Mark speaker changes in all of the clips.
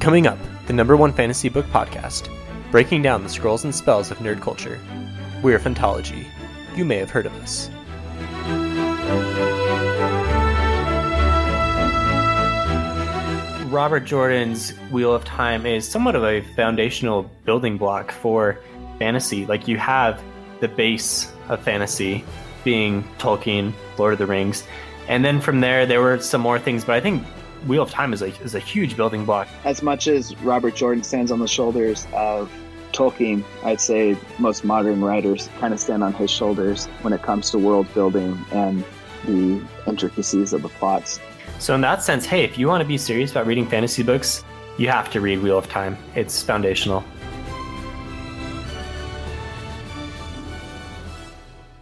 Speaker 1: Coming up, the number one fantasy book podcast, breaking down the scrolls and spells of nerd culture. We're Phantology. You may have heard of us. Robert Jordan's Wheel of Time is somewhat of a foundational building block for fantasy. Like you have the base of fantasy being Tolkien, Lord of the Rings, and then from there there were some more things. But I think Wheel of Time is a is a huge building block.
Speaker 2: As much as Robert Jordan stands on the shoulders of Tolkien, I'd say most modern writers kind of stand on his shoulders when it comes to world building and the intricacies of the plots.
Speaker 1: So in that sense, hey, if you want to be serious about reading fantasy books, you have to read Wheel of Time. It's foundational.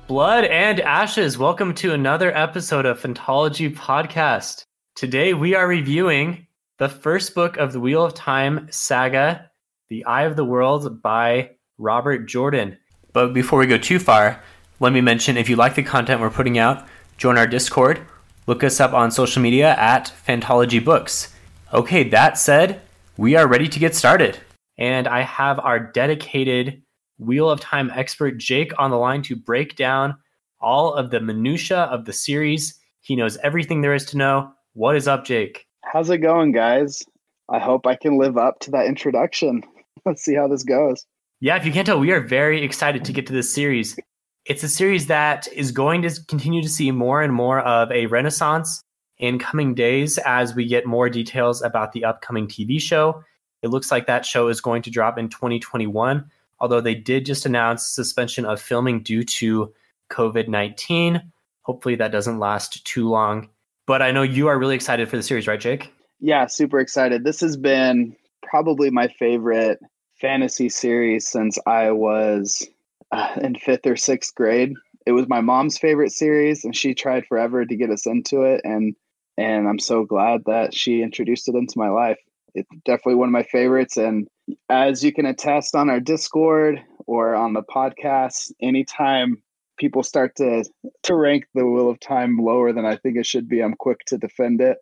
Speaker 1: Blood and Ashes, welcome to another episode of Phantology Podcast. Today we are reviewing the first book of the Wheel of Time saga, The Eye of the World by Robert Jordan. But before we go too far, let me mention if you like the content we're putting out, join our Discord Look us up on social media at Phantology Books. Okay, that said, we are ready to get started. And I have our dedicated Wheel of Time expert, Jake, on the line to break down all of the minutiae of the series. He knows everything there is to know. What is up, Jake?
Speaker 2: How's it going, guys? I hope I can live up to that introduction. Let's see how this goes.
Speaker 1: Yeah, if you can't tell, we are very excited to get to this series it's a series that is going to continue to see more and more of a renaissance in coming days as we get more details about the upcoming TV show. It looks like that show is going to drop in 2021, although they did just announce suspension of filming due to COVID 19. Hopefully, that doesn't last too long. But I know you are really excited for the series, right, Jake?
Speaker 2: Yeah, super excited. This has been probably my favorite fantasy series since I was uh, in fifth or sixth grade. It was my mom's favorite series, and she tried forever to get us into it. and And I'm so glad that she introduced it into my life. It's definitely one of my favorites. And as you can attest on our Discord or on the podcast, anytime people start to to rank the Wheel of Time lower than I think it should be, I'm quick to defend it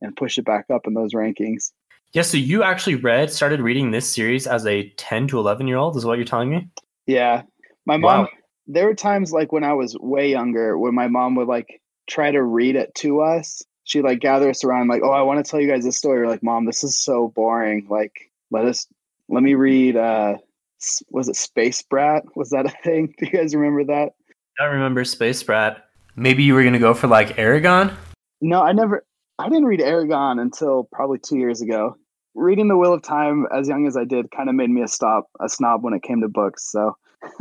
Speaker 2: and push it back up in those rankings.
Speaker 1: Yeah, so you actually read, started reading this series as a 10 to 11 year old, is what you're telling me?
Speaker 2: Yeah, my mom, wow. there were times like when I was way younger when my mom would like try to read it to us. She'd like gather us around, like, oh, I want to tell you guys this story. We're like, mom, this is so boring. Like, let us, let me read, uh, was it Space Brat? Was that a thing? Do you guys remember that?
Speaker 1: I remember Space Brat. Maybe you were going to go for like Eragon.
Speaker 2: No, I never, I didn't read Eragon until probably two years ago. Reading The Wheel of Time as young as I did kind of made me a stop, a snob when it came to books. So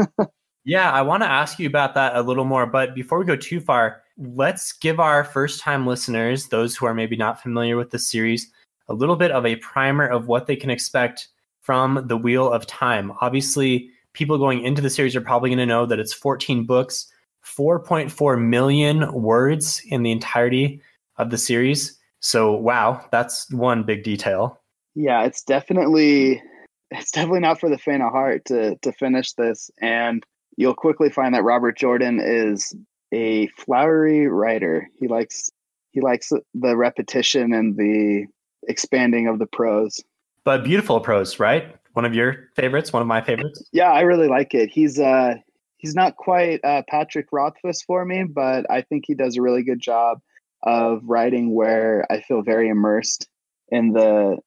Speaker 1: yeah, I want to ask you about that a little more. But before we go too far, let's give our first time listeners, those who are maybe not familiar with the series, a little bit of a primer of what they can expect from the Wheel of Time. Obviously, people going into the series are probably going to know that it's 14 books, 4.4 million words in the entirety of the series. So, wow, that's one big detail.
Speaker 2: Yeah, it's definitely it's definitely not for the faint of heart to to finish this and you'll quickly find that Robert Jordan is a flowery writer. He likes he likes the repetition and the expanding of the prose.
Speaker 1: But beautiful prose, right? One of your favorites, one of my favorites.
Speaker 2: Yeah, I really like it. He's uh he's not quite uh, Patrick Rothfuss for me, but I think he does a really good job of writing where I feel very immersed in the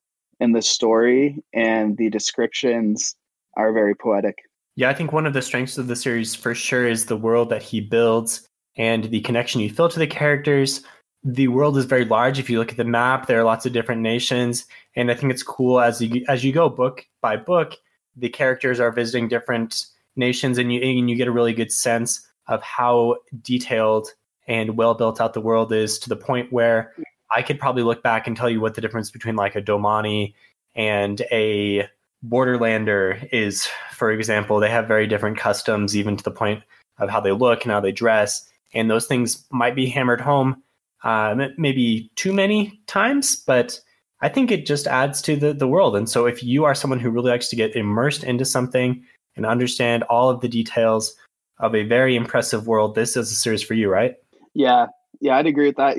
Speaker 2: in the story and the descriptions are very poetic.
Speaker 1: Yeah, I think one of the strengths of the series for sure is the world that he builds and the connection you feel to the characters. The world is very large. If you look at the map, there are lots of different nations, and I think it's cool as you as you go book by book, the characters are visiting different nations, and you and you get a really good sense of how detailed and well built out the world is to the point where I could probably look back and tell you what the difference between like a Domani and a Borderlander is, for example, they have very different customs, even to the point of how they look and how they dress. And those things might be hammered home uh, maybe too many times, but I think it just adds to the, the world. And so if you are someone who really likes to get immersed into something and understand all of the details of a very impressive world, this is a series for you, right?
Speaker 2: Yeah. Yeah, I'd agree with that.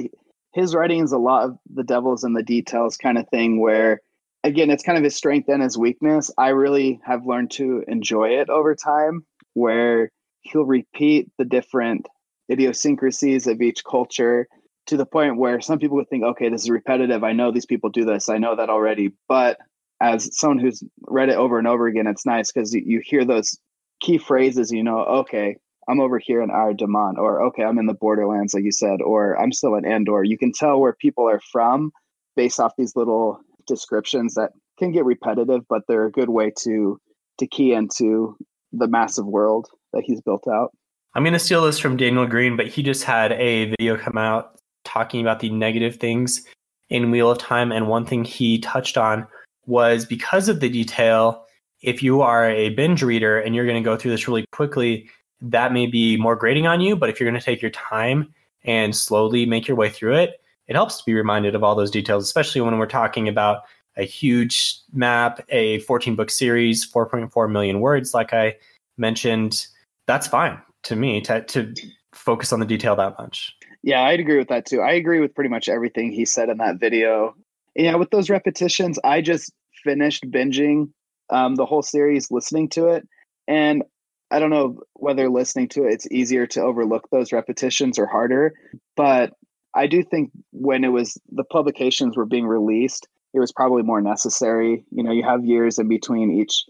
Speaker 2: His writing is a lot of the devil's in the details kind of thing where again, it's kind of his strength and his weakness. I really have learned to enjoy it over time, where he'll repeat the different idiosyncrasies of each culture to the point where some people would think, okay, this is repetitive. I know these people do this. I know that already. But as someone who's read it over and over again, it's nice because you, hear those key phrases, you know, okay, I'm over here in Arad Doman, or okay, I'm in the borderlands, like you said, or I'm still in Andor. You can tell where people are from based off these little descriptions that can get repetitive, but they're a good way to to key into the massive world that he's built out.
Speaker 1: I'm going to steal this from Daniel Greene, but he just had a video come out talking about the negative things in Wheel of Time. And one thing he touched on was because of the detail, if you are a binge reader and you're going to go through this really quickly, that may be more grating on you. But if you're going to take your time and slowly make your way through it, it helps to be reminded of all those details, especially when we're talking about a huge map, a 14 book series, 4.4 million words, like I mentioned. That's fine to me to, to focus on the detail that much.
Speaker 2: Yeah, I'd agree with that too. I agree with pretty much everything he said in that video. Yeah, with those repetitions, I just finished binging um, the whole series, listening to it, and I don't know whether listening to it, it's easier to overlook those repetitions or harder. But I do think when it was the publications were being released, it was probably more necessary. You know, you have years in between each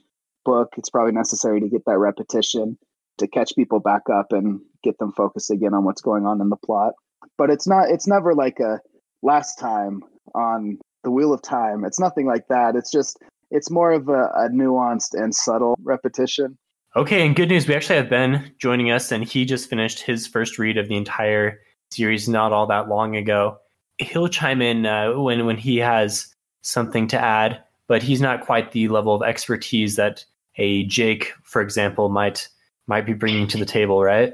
Speaker 2: book. It's probably necessary to get that repetition to catch people back up and get them focused again on what's going on in the plot. But it's not it's never like a last time on the wheel of time. It's nothing like that. It's just it's more of a, a nuanced and subtle repetition.
Speaker 1: Okay, and good news, we actually have Ben joining us, and he just finished his first read of the entire series not all that long ago. He'll chime in uh, when when he has something to add, but he's not quite the level of expertise that a Jake, for example, might might be bringing to the table, right?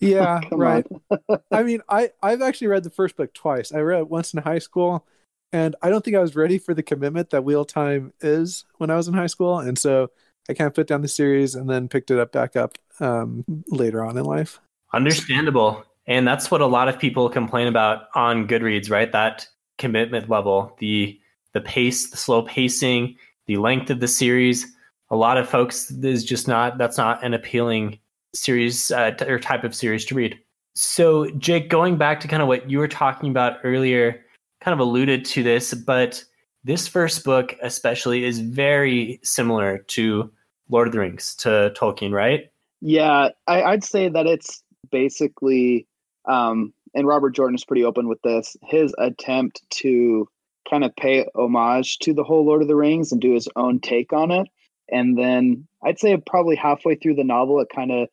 Speaker 3: Yeah, right. I mean, I I've actually read the first book twice. I read it once in high school, and I don't think I was ready for the commitment that Wheel Time is when I was in high school, and so I kind of put down the series and then picked it up back up um, later on in life.
Speaker 1: Understandable, and that's what a lot of people complain about on Goodreads, right? That commitment level, the the pace, the slow pacing, the length of the series a lot of folks is just not that's not an appealing series uh, or type of series to read. So, Jake, going back to kind of what you were talking about earlier, kind of alluded to this, but this first book especially is very similar to Lord of the Rings to Tolkien, right?
Speaker 2: Yeah, I, would say that it's basically, um, and Robert Jordan is pretty open with this. His attempt to kind of pay homage to the whole Lord of the Rings and do his own take on it and then I'd say probably halfway through the novel, it kind of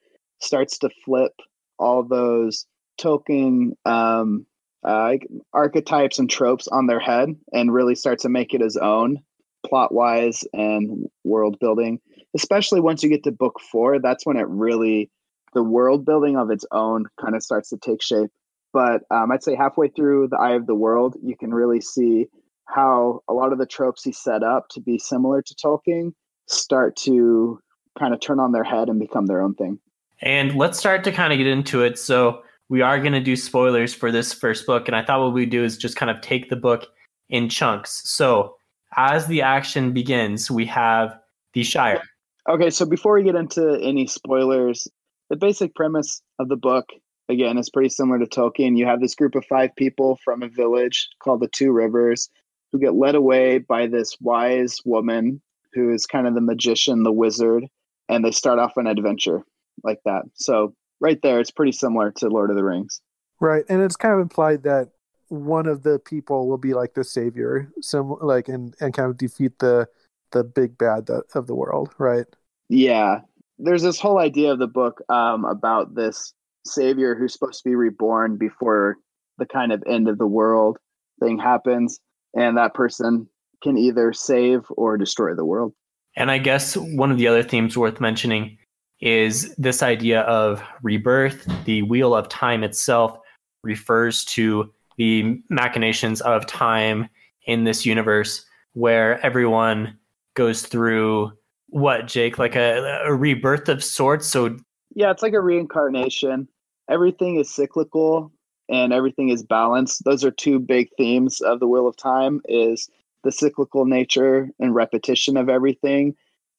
Speaker 2: starts to flip all those Tolkien um, uh, archetypes and tropes on their head and really starts to make it his own plot wise and world building. Especially once you get to book four, that's when it really, the world building of its own kind of starts to take shape. But um, I'd say halfway through The Eye of the World, you can really see how a lot of the tropes he set up to be similar to Tolkien start to kind of turn on their head and become their own thing.
Speaker 1: And let's start to kind of get into it. So we are going to do spoilers for this first book, and I thought what we do is just kind of take the book in chunks. So as the action begins, we have the Shire.
Speaker 2: Okay, so before we get into any spoilers, the basic premise of the book again is pretty similar to Tolkien. You have this group of five people from a village called the Two Rivers who get led away by this wise woman who is kind of the magician, the wizard, and they start off an adventure like that. So right there, it's pretty similar to Lord of the Rings.
Speaker 3: Right, and it's kind of implied that one of the people will be like the savior, some like and and kind of defeat the the big bad that, of the world, right?
Speaker 2: Yeah, there's this whole idea of the book um, about this savior who's supposed to be reborn before the kind of end of the world thing happens, and that person can either save or destroy the world.
Speaker 1: And I guess one of the other themes worth mentioning is this idea of rebirth. The wheel of time itself refers to the machinations of time in this universe where everyone goes through what, Jake, like a, a rebirth of sorts. So,
Speaker 2: yeah, it's like a reincarnation. Everything is cyclical and everything is balanced. Those are two big themes of the wheel of time is the cyclical nature and repetition of everything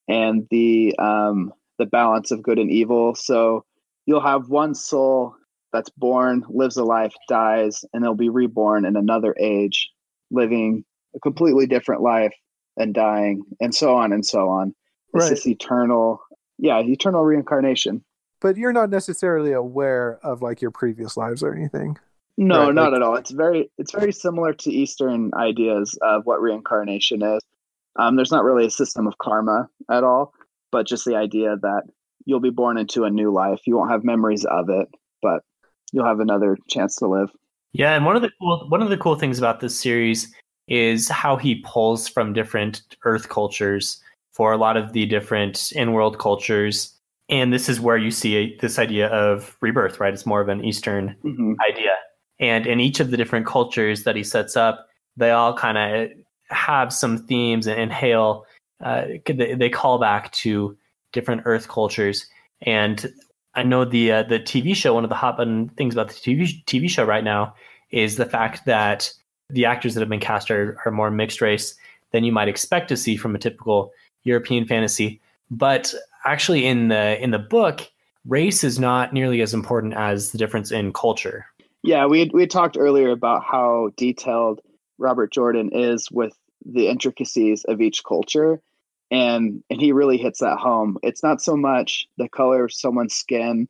Speaker 2: and the um, the balance of good and evil. So you'll have one soul that's born, lives a life, dies, and they'll be reborn in another age, living a completely different life and dying, and so on and so on. It's
Speaker 3: Right.
Speaker 2: this eternal, yeah, eternal reincarnation.
Speaker 3: But you're not necessarily aware of like your previous lives or anything.
Speaker 2: No,
Speaker 3: Right,
Speaker 2: not
Speaker 3: like-
Speaker 2: at all. It's very it's very similar to Eastern ideas of what reincarnation is. Um, there's not really a system of karma at all, but just the idea that you'll be born into a new life. You won't have memories of it, but you'll have another chance to live.
Speaker 1: Yeah, and one of the cool one of the cool things about this series is how he pulls from different Earth cultures for a lot of the different in-world cultures, and this is where you see a, this idea of rebirth. Right, it's more of an Eastern
Speaker 2: hmm
Speaker 1: idea, and in each of the different cultures that he sets up, they all kind of have some themes and hail. Uh, they, call back to different Earth cultures, and I know the uh, the TV show. One of the hot button things about the TV TV show right now is the fact that the actors that have been cast are, are more mixed race than you might expect to see from a typical European fantasy. But actually, in the in the book, race is not nearly as important as the difference in culture.
Speaker 2: Yeah, we had, we had talked earlier about how detailed Robert Jordan is with the intricacies of each culture, and and he really hits that home. It's not so much the color of someone's skin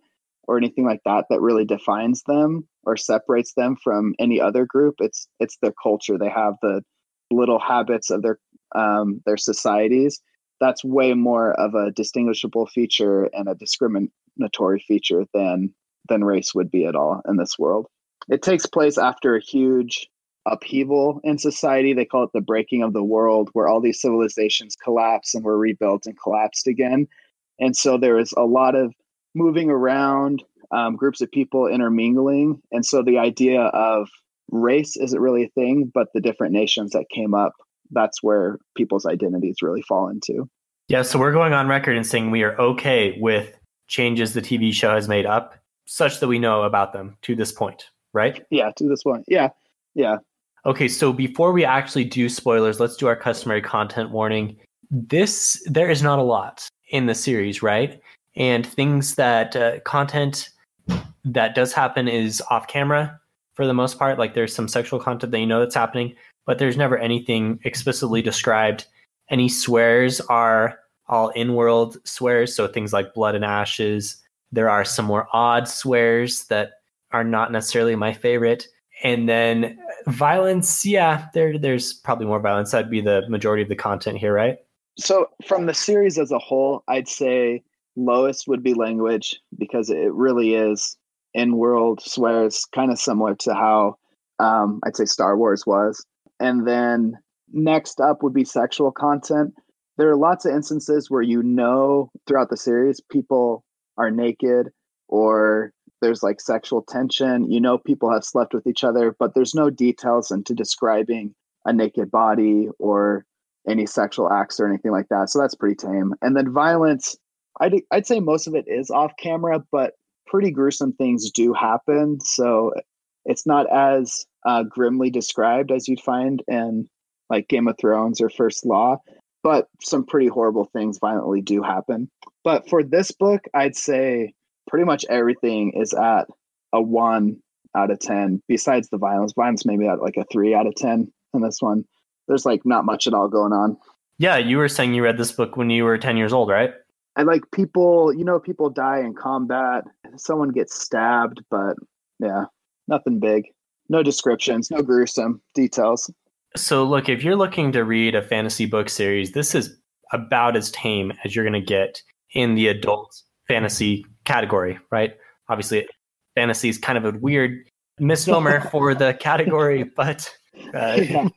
Speaker 2: or anything like that that really defines them or separates them from any other group. It's it's their culture. They have the little habits of their um, their societies. That's way more of a distinguishable feature and a discriminatory feature than than race would be at all in this world. It takes place after a huge upheaval in society. They call it the breaking of the world, where all these civilizations collapse and were rebuilt and collapsed again. And so there is a lot of moving around, um, groups of people intermingling. And so the idea of race isn't really a thing, but the different nations that came up, that's where people's identities really fall into.
Speaker 1: Yeah, so we're going on record and saying we are okay with changes the TV show has made up, such that we know about them to this point, right?
Speaker 2: Yeah, to this point. Yeah. Yeah.
Speaker 1: Okay, so before we actually do spoilers, let's do our customary content warning. This there is not a lot in the series, right? And things that uh, content that does happen is off camera for the most part. Like there's some sexual content that you know that's happening, but there's never anything explicitly described. Any swears are all in-world swears, so things like blood and ashes. There are some more odd swears that are not necessarily my favorite. And then violence, yeah, there there's probably more violence. That'd be the majority of the content here, right?
Speaker 2: So from the series as a whole, I'd say lowest would be language because it really is in world swears kind of similar to how um, I'd say Star Wars was. And then next up would be sexual content. There are lots of instances where you know throughout the series people are naked or there's like sexual tension. You know people have slept with each other, but there's no details into describing a naked body or any sexual acts or anything like that. So that's pretty tame. And then violence, I'd I'd say most of it is off camera, but pretty gruesome things do happen. So it's not as uh, grimly described as you'd find in like Game of Thrones or First Law, but some pretty horrible things violently do happen. But for this book, I'd say pretty much everything is at a one out of ten. Besides the violence, violence maybe at like a three out of ten in this one. There's like not much at all going on.
Speaker 1: Yeah, you were saying you read this book when you were 10 years old, right?
Speaker 2: And like people, you know, people die in combat. Someone gets stabbed, but yeah, nothing big. No descriptions, no gruesome details.
Speaker 1: So, look, if you're looking to read a fantasy book series, this is about as tame as you're going to get in the adult fantasy category, right? Obviously, fantasy is kind of a weird misnomer for the category, but uh,
Speaker 2: yeah.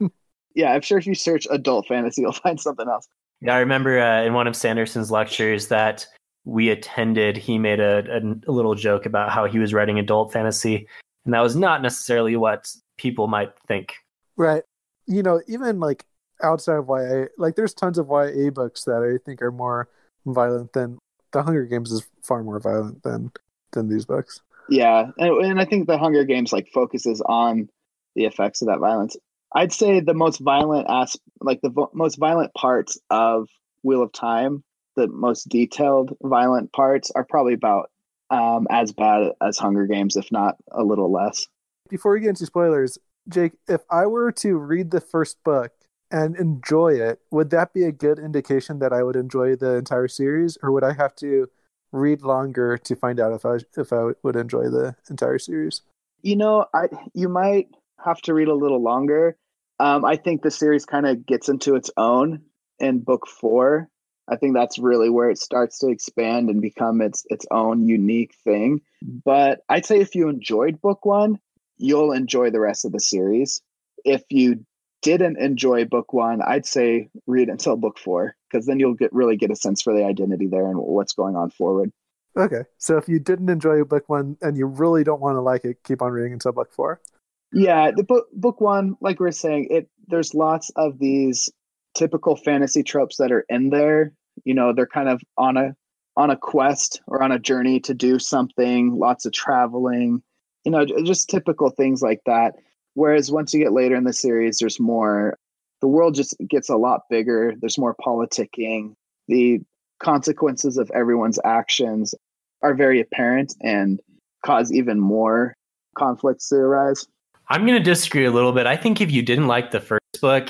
Speaker 2: yeah, I'm sure if you search adult fantasy, you'll find something else.
Speaker 1: Yeah, I remember uh, in one of Sanderson's lectures that we attended, he made a, a, a, little joke about how he was writing adult fantasy, and that was not necessarily what people might think.
Speaker 3: Right. You know, even like outside of YA, like there's tons of YA books that I think are more violent than The Hunger Games is far more violent than than these books.
Speaker 2: Yeah, and, and I think The Hunger Games like focuses on the effects of that violence. I'd say the most violent as like the vo- most violent parts of Wheel of Time, the most detailed violent parts are probably about um, as bad as Hunger Games, if not a little less.
Speaker 3: Before we get into spoilers, Jake, if I were to read the first book and enjoy it, would that be a good indication that I would enjoy the entire series, or would I have to read longer to find out if I if I would enjoy the entire series?
Speaker 2: You know, I you might have to read a little longer. Um, I think the series kind of gets into its own in book four. I think that's really where it starts to expand and become its its own unique thing. But I'd say if you enjoyed book one, you'll enjoy the rest of the series. If you didn't enjoy book one, I'd say read until book four because then you'll get really get a sense for the identity there and what's going on forward.
Speaker 3: Okay, so if you didn't enjoy book one and you really don't want to like it, keep on reading until book four.
Speaker 2: Yeah, the book book one, like we are saying, it there's lots of these typical fantasy tropes that are in there. You know, they're kind of on a on a quest or on a journey to do something. Lots of traveling. You know, just typical things like that. Whereas once you get later in the series, there's more. The world just gets a lot bigger. There's more politicking. The consequences of everyone's actions are very apparent and cause even more conflicts to arise.
Speaker 1: I'm going to disagree a little bit. I think if you didn't like the first book,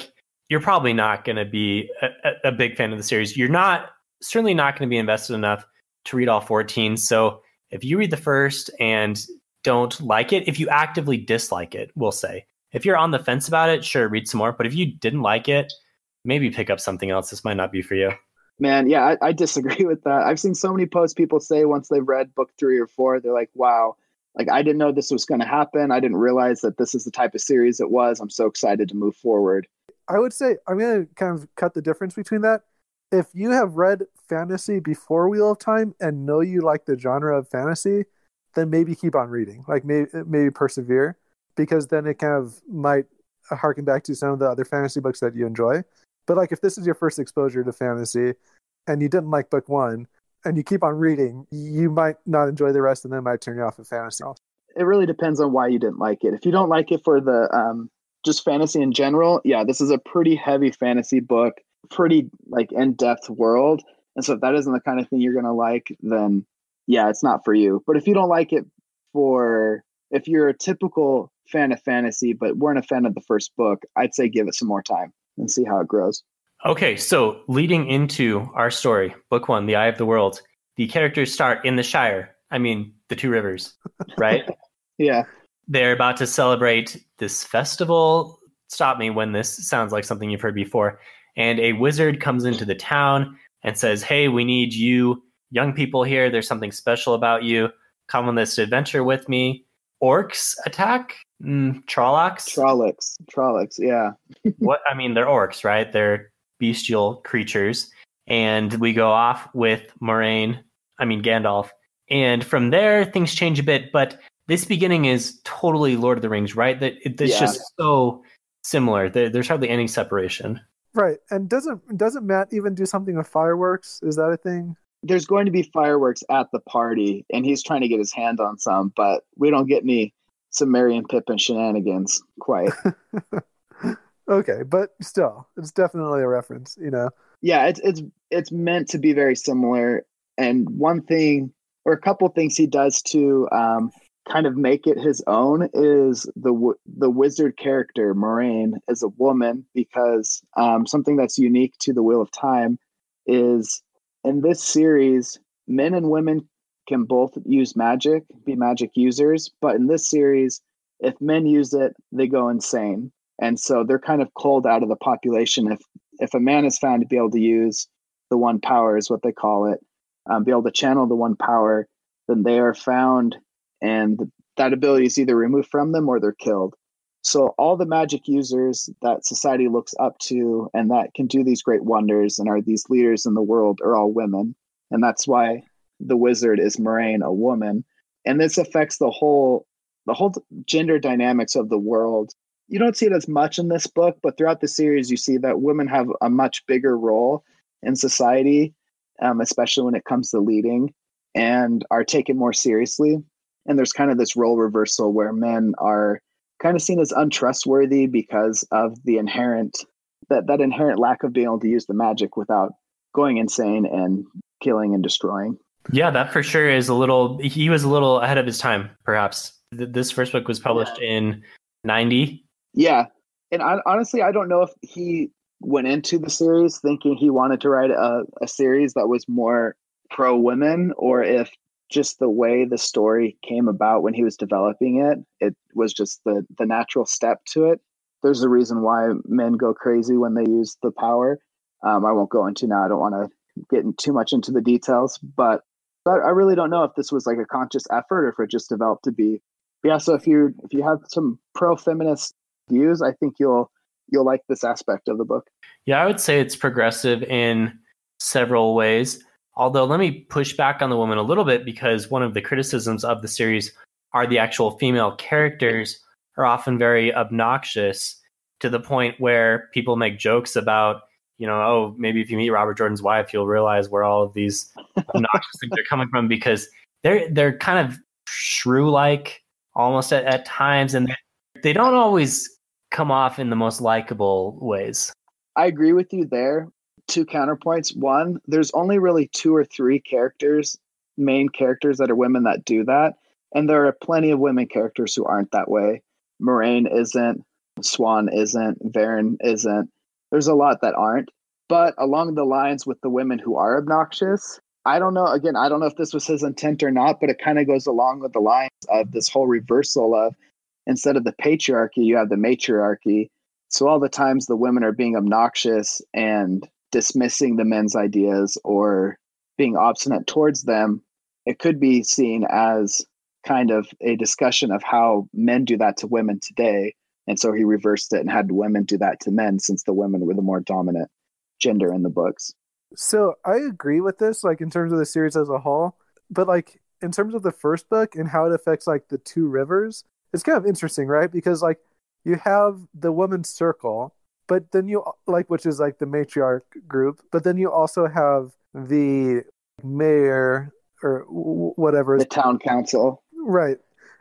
Speaker 1: you're probably not going to be a, a, big fan of the series. You're not certainly not going to be invested enough to read all 14. So if you read the first and don't like it, if you actively dislike it, we'll say. If you're on the fence about it, sure, read some more. But if you didn't like it, maybe pick up something else. This might not be for you.
Speaker 2: Man, yeah, I, I disagree with that. I've seen so many posts people say once they've read book three or four, they're like, wow, like I didn't know this was going to happen. I didn't realize that this is the type of series it was. I'm so excited to move forward.
Speaker 3: I would say I'm going to kind of cut the difference between that. If you have read fantasy before Wheel of Time and know you like the genre of fantasy, then maybe keep on reading. Like maybe maybe persevere because then it kind of might harken back to some of the other fantasy books that you enjoy. But like if this is your first exposure to fantasy and you didn't like book 1, and you keep on reading, you might not enjoy the rest, and then might turn you off of fantasy.
Speaker 2: It really depends on why you didn't like it. If you don't like it for the um, just fantasy in general, yeah, this is a pretty heavy fantasy book, pretty like in depth world. And so if that isn't the kind of thing you're gonna like, then yeah, it's not for you. But if you don't like it for if you're a typical fan of fantasy but weren't a fan of the first book, I'd say give it some more time and see how it grows.
Speaker 1: Okay, so leading into our story, book one, The Eye of the World, the characters start in the Shire. I mean, the two rivers, right?
Speaker 2: yeah.
Speaker 1: They're about to celebrate this festival. Stop me when this sounds like something you've heard before. And a wizard comes into the town and says, Hey, we need you, young people here. There's something special about you. Come on this adventure with me. Orcs attack? Mm, Trollocs?
Speaker 2: Trollocs. Trollocs, yeah.
Speaker 1: what? I mean, they're orcs, right? They're bestial creatures. And we go off with Moiraine, I mean, Gandalf. And from there, things change a bit. But this beginning is totally Lord of the Rings, right? That it's yeah. just so similar. there's hardly any separation.
Speaker 3: Right. And doesn't doesn't Mat even do something with fireworks? Is that a thing?
Speaker 2: There's going to be fireworks at the party, and he's trying to get his hand on some, but we don't get any and Pippin shenanigans quite.
Speaker 3: okay, but still, it's definitely a reference, you know.
Speaker 2: Yeah, it's it's it's meant to be very similar. And one thing, or a couple things, he does to um, kind of make it his own is the the wizard character Moiraine as a woman, because um, something that's unique to the Wheel of Time is in this series, men and women can both use magic, be magic users, but in this series, if men use it, they go insane. And so they're kind of culled out of the population. If if a man is found to be able to use the one power is what they call it um, be able to channel the one power then they are found and that ability is either removed from them or they're killed so all the magic users that society looks up to and that can do these great wonders and are these leaders in the world are all women. And that's why the wizard is Moiraine, a woman. And this affects the whole the whole gender dynamics of the world. You don't see it as much in this book, but throughout the series, you see that women have a much bigger role in society, um, especially when it comes to leading, and are taken more seriously. And there's kind of this role reversal where men are kind of seen as untrustworthy because of the inherent that that inherent lack of being able to use the magic without going insane and killing and destroying.
Speaker 1: Yeah, that for sure is a little. He was a little ahead of his time, perhaps. This first book was published yeah. in '90.
Speaker 2: Yeah, and I, honestly, I don't know if he went into the series thinking he wanted to write a, a series that was more pro women, or if just the way the story came about when he was developing it, it was just the the natural step to it. There's a reason why men go crazy when they use the power. Um, I won't go into now. I don't want to get in too much into the details, but but I really don't know if this was like a conscious effort or if it just developed to be. Yeah, so if you if you have some pro feminist views, I think you'll you'll like this aspect of the book.
Speaker 1: Yeah, I would say it's progressive in several ways. Although, let me push back on the woman a little bit because one of the criticisms of the series are the actual female characters are often very obnoxious to the point where people make jokes about, you know, oh, maybe if you meet Robert Jordan's wife, you'll realize where all of these obnoxious things are coming from because they're they're kind of shrew like almost at, at times and they don't always come off in the most likable ways.
Speaker 2: I agree with you there two counterpoints. One, there's only really two or three characters, main characters that are women that do that. And there are plenty of women characters who aren't that way. Moiraine isn't, Siuan isn't, Verin isn't. There's a lot that aren't. But along the lines with the women who are obnoxious, I don't know. Again, I don't know if this was his intent or not, but it kind of goes along with the lines of this whole reversal of instead of the patriarchy, you have the matriarchy. So all the times the women are being obnoxious and dismissing the men's ideas or being obstinate towards them, it could be seen as kind of a discussion of how men do that to women today. And so he reversed it and had women do that to men since the women were the more dominant gender in the books.
Speaker 3: So I agree with this, like in terms of the series as a whole, but like in terms of the first book and how it affects like the two rivers, it's kind of interesting, right? Because like you have the woman's circle but then you like which is like the matriarch group but then you also have the mayor or whatever
Speaker 2: the town council.
Speaker 3: Right.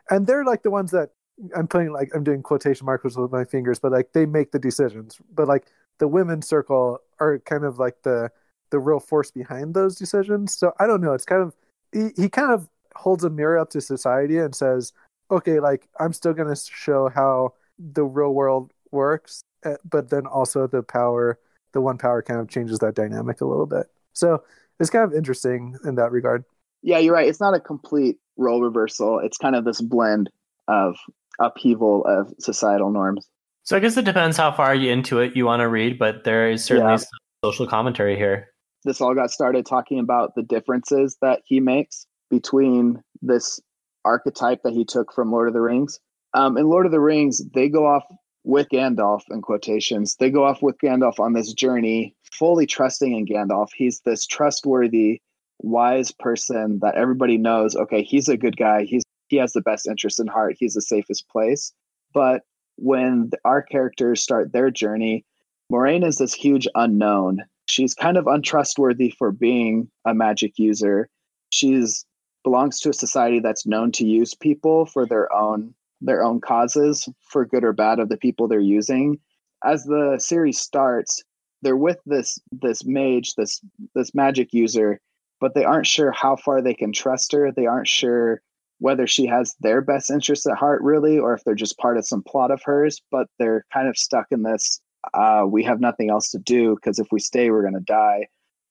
Speaker 3: And they're like the ones that i'm putting like i'm doing quotation marks with my fingers but like they make the decisions. But like the women's circle are kind of like the the real force behind those decisions. So i don't know. It's kind of he, he kind of holds a mirror up to society and says okay like i'm still going to show how the real world works but then also the power, the one power kind of changes that dynamic a little bit. So it's kind of interesting in that regard.
Speaker 2: Yeah, you're right. It's not a complete role reversal. It's kind of this blend of upheaval of societal norms.
Speaker 1: So I guess it depends how far you into it you want to read, but there is certainly yeah. social commentary here.
Speaker 2: This all got started talking about the differences that he makes between this archetype that he took from Lord of the Rings. Um, in Lord of the Rings, they go off with Gandalf in quotations. They go off with Gandalf on this journey, fully trusting in Gandalf. He's this trustworthy, wise person that everybody knows, okay, he's a good guy. He's he has the best interest in heart. He's the safest place. But when our characters start their journey, Moiraine is this huge unknown. She's kind of untrustworthy for being a magic user. She's belongs to a society that's known to use people for their own their own causes for good or bad of the people they're using. As the series starts, they're with this this mage, this this magic user, but they aren't sure how far they can trust her. They aren't sure whether she has their best interests at heart really or if they're just part of some plot of hers, but they're kind of stuck in this uh, we have nothing else to do because if we stay we're going to die.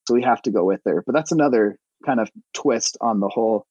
Speaker 2: So we have to go with her. But that's another kind of twist on the whole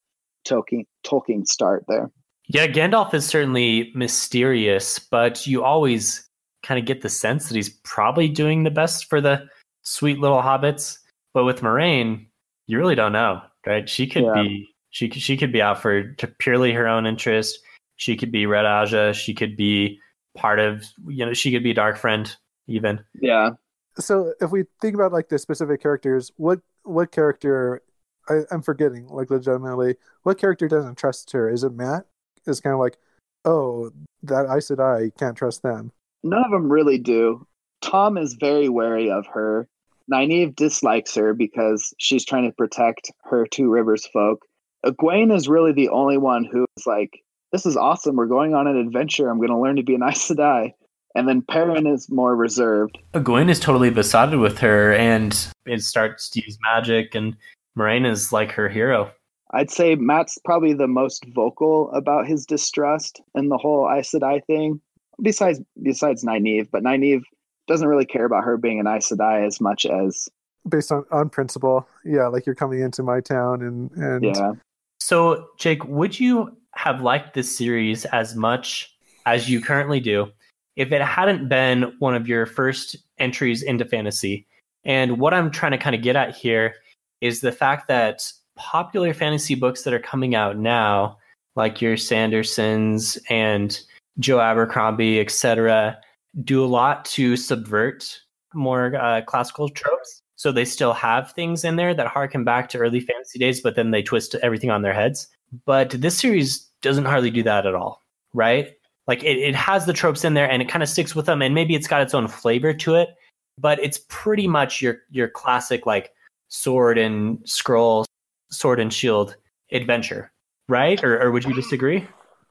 Speaker 2: Tolkien Tolkien start there.
Speaker 1: Yeah, Gandalf is certainly mysterious, but you always kind of get the sense that he's probably doing the best for the sweet little hobbits. But with Moiraine, you really don't know, right? She could yeah. be she she could be out for purely her own interest. She could be Red Ajah. She could be part of you know she could be Dark Friend even.
Speaker 2: Yeah.
Speaker 3: So if we think about like the specific characters, what what character I, I'm forgetting like legitimately what character doesn't trust her? Is it Mat? Is kind of like, oh, that Aes Sedai can't trust them.
Speaker 2: None of them really do. Tom is very wary of her. Nynaeve dislikes her because she's trying to protect her two rivers folk. Egwene is really the only one who's like this is awesome. We're going on an adventure. I'm going to learn to be an Aes Sedai. And then Perrin is more reserved.
Speaker 1: Egwene is totally besotted with her and it starts to use magic, and Moiraine is like her hero.
Speaker 2: I'd say Mat's probably the most vocal about his distrust in the whole Aes Sedai thing, besides besides Nynaeve. But Nynaeve doesn't really care about her being an Aes Sedai as much as
Speaker 3: based on on principle. Yeah, like you're coming into my town and and
Speaker 2: yeah.
Speaker 1: So, Jake, would you have liked this series as much as you currently do if it hadn't been one of your first entries into fantasy? And what I'm trying to kind of get at here is the fact that popular fantasy books that are coming out now, like your Sandersons and Joe Abercrombie, etc., do a lot to subvert more uh, classical tropes. So they still have things in there that harken back to early fantasy days, but then they twist everything on their heads. But this series doesn't hardly do that at all, right? Like it, it has the tropes in there and it kind of sticks with them, and maybe it's got its own flavor to it, but it's pretty much your your classic like sword and scroll, sword and shield adventure, right? Or, or would you disagree?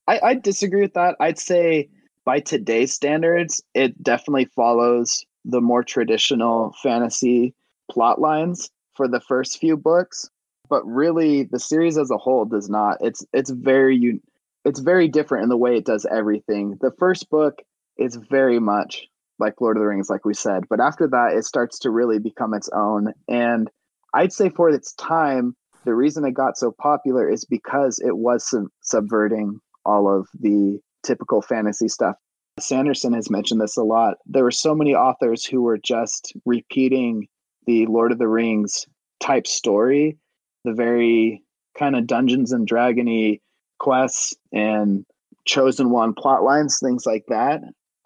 Speaker 2: I, I disagree with that. I'd say by today's standards, it definitely follows the more traditional fantasy plot lines for the first few books, but really the series as a whole does not. It's it's very it's very different in the way it does everything. The first book is very much like Lord of the Rings, like we said, but after that, it starts to really become its own. And I'd say for its time, the reason it got so popular is because it was sub- subverting all of the typical fantasy stuff. Sanderson has mentioned this a lot. There were so many authors who were just repeating the Lord of the Rings type story, the very kind of Dungeons and Dragony quests and chosen one plot lines, things like that.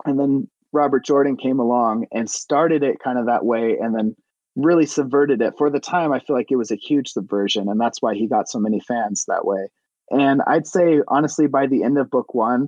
Speaker 2: And then Robert Jordan came along and started it kind of that way and then really subverted it. For the time, I feel like it was a huge subversion, and that's why he got so many fans that way. And I'd say honestly, by the end of book one,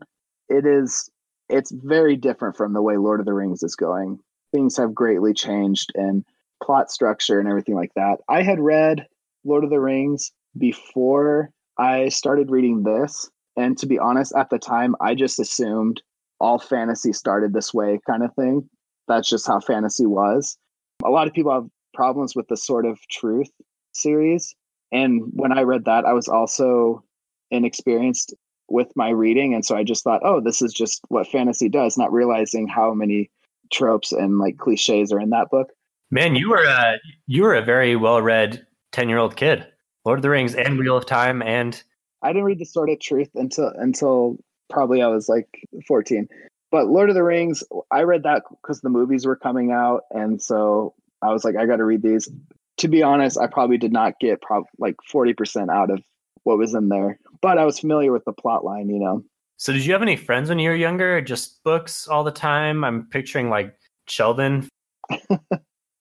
Speaker 2: it is it's very different from the way Lord of the Rings is going. Things have greatly changed in plot structure and everything like that. I had read Lord of the Rings before I started reading this. And to be honest, at the time, I just assumed all fantasy started this way, kind of thing. That's just how fantasy was. A lot of people have problems with the Sword of Truth series. And when I read that, I was also inexperienced with my reading. And so I just thought, oh, this is just what fantasy does, not realizing how many tropes and like cliches are in that book.
Speaker 1: Man, you were a you were a very well read ten year old kid. Lord of the Rings and Wheel of Time and
Speaker 2: I didn't read the Sword of Truth until until probably I was like fourteen. But Lord of the Rings, I read that because the movies were coming out, and so I was like, I got to read these. To be honest, I probably did not get prob- like forty percent out of what was in there, but I was familiar with the plot line, you know.
Speaker 1: So, did you have any friends when you were younger? Just books all the time? I'm picturing like Sheldon.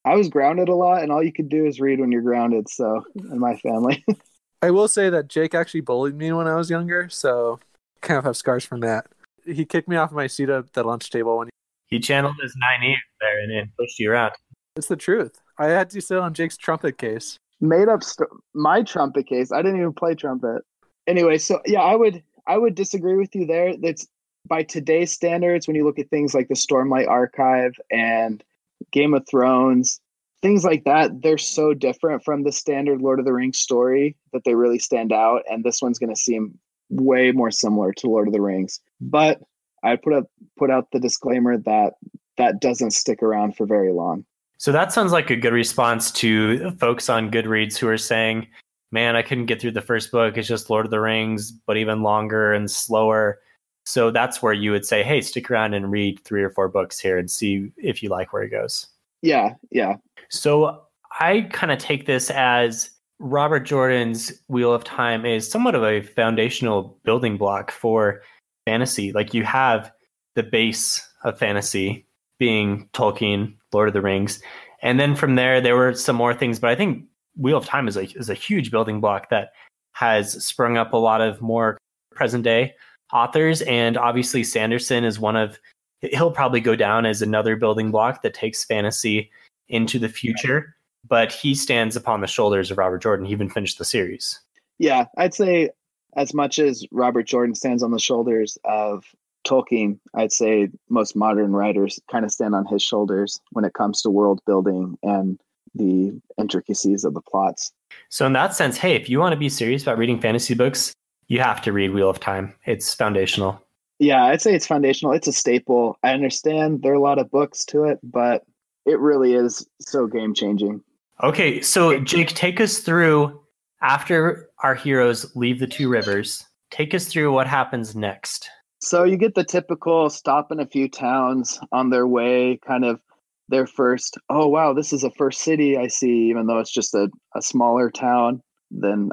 Speaker 2: I was grounded a lot, and all you could do is read when you're grounded. So, in my family,
Speaker 3: I will say that Jake actually bullied me when I was younger, so kind of have scars from that. He kicked me off my seat at the lunch table when
Speaker 1: he, he channeled his Nynaeve there and then pushed you around.
Speaker 3: It's the truth. I had to sit on Jake's trumpet case.
Speaker 2: Made up st- my trumpet case. I didn't even play trumpet. Anyway, so yeah, I would I would disagree with you there. That's by today's standards. When you look at things like the Stormlight Archive and Game of Thrones, things like that, they're so different from the standard Lord of the Rings story that they really stand out. And this one's going to seem way more similar to Lord of the Rings. But I put up put out the disclaimer that that doesn't stick around for very long.
Speaker 1: So that sounds like a good response to folks on Goodreads who are saying, "Man, I couldn't get through the first book. It's just Lord of the Rings, but even longer and slower." So that's where you would say, "Hey, stick around and read three or four books here and see if you like where it goes."
Speaker 2: Yeah, yeah.
Speaker 1: So I kind of take this as Robert Jordan's Wheel of Time is somewhat of a foundational building block for fantasy. Like you have the base of fantasy being Tolkien, Lord of the Rings, and then from there there were some more things. But I think Wheel of Time is a is a huge building block that has sprung up a lot of more present day authors, and obviously Sanderson is one of. He'll probably go down as another building block that takes fantasy into the future, but he stands upon the shoulders of Robert Jordan. He even finished the series.
Speaker 2: Yeah, I'd say as much as Robert Jordan stands on the shoulders of Tolkien, I'd say most modern writers kind of stand on his shoulders when it comes to world building and the intricacies of the plots.
Speaker 1: So, in that sense, hey, if you want to be serious about reading fantasy books, you have to read Wheel of Time. It's foundational.
Speaker 2: Yeah, I'd say it's foundational. It's a staple. I understand there are a lot of books to it, but it really is so game changing.
Speaker 1: Okay, so Jake, take us through after our heroes leave the two rivers. Take us through what happens next.
Speaker 2: So you get the typical stop in a few towns on their way, kind of their first, oh, wow, this is a first city I see, even though it's just a, a smaller town than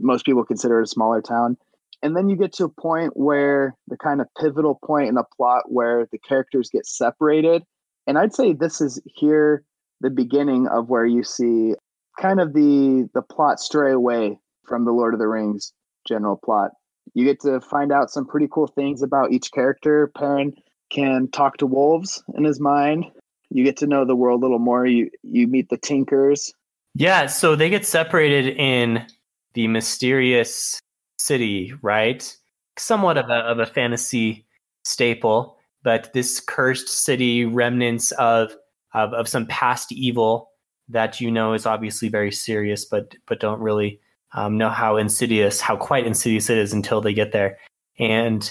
Speaker 2: most people consider a smaller town. And then you get to a point where the kind of pivotal point in a plot where the characters get separated. And I'd say this is here the beginning of where you see kind of the the plot stray away from the Lord of the Rings general plot. You get to find out some pretty cool things about each character. Perrin can talk to wolves in his mind. You get to know the world a little more. You you meet the Tinkers.
Speaker 1: Yeah, so they get separated in the mysterious city, right? Somewhat of a of a fantasy staple, but this cursed city, remnants of of, of some past evil that you know is obviously very serious, but but don't really um, know how insidious, how quite insidious it is until they get there. And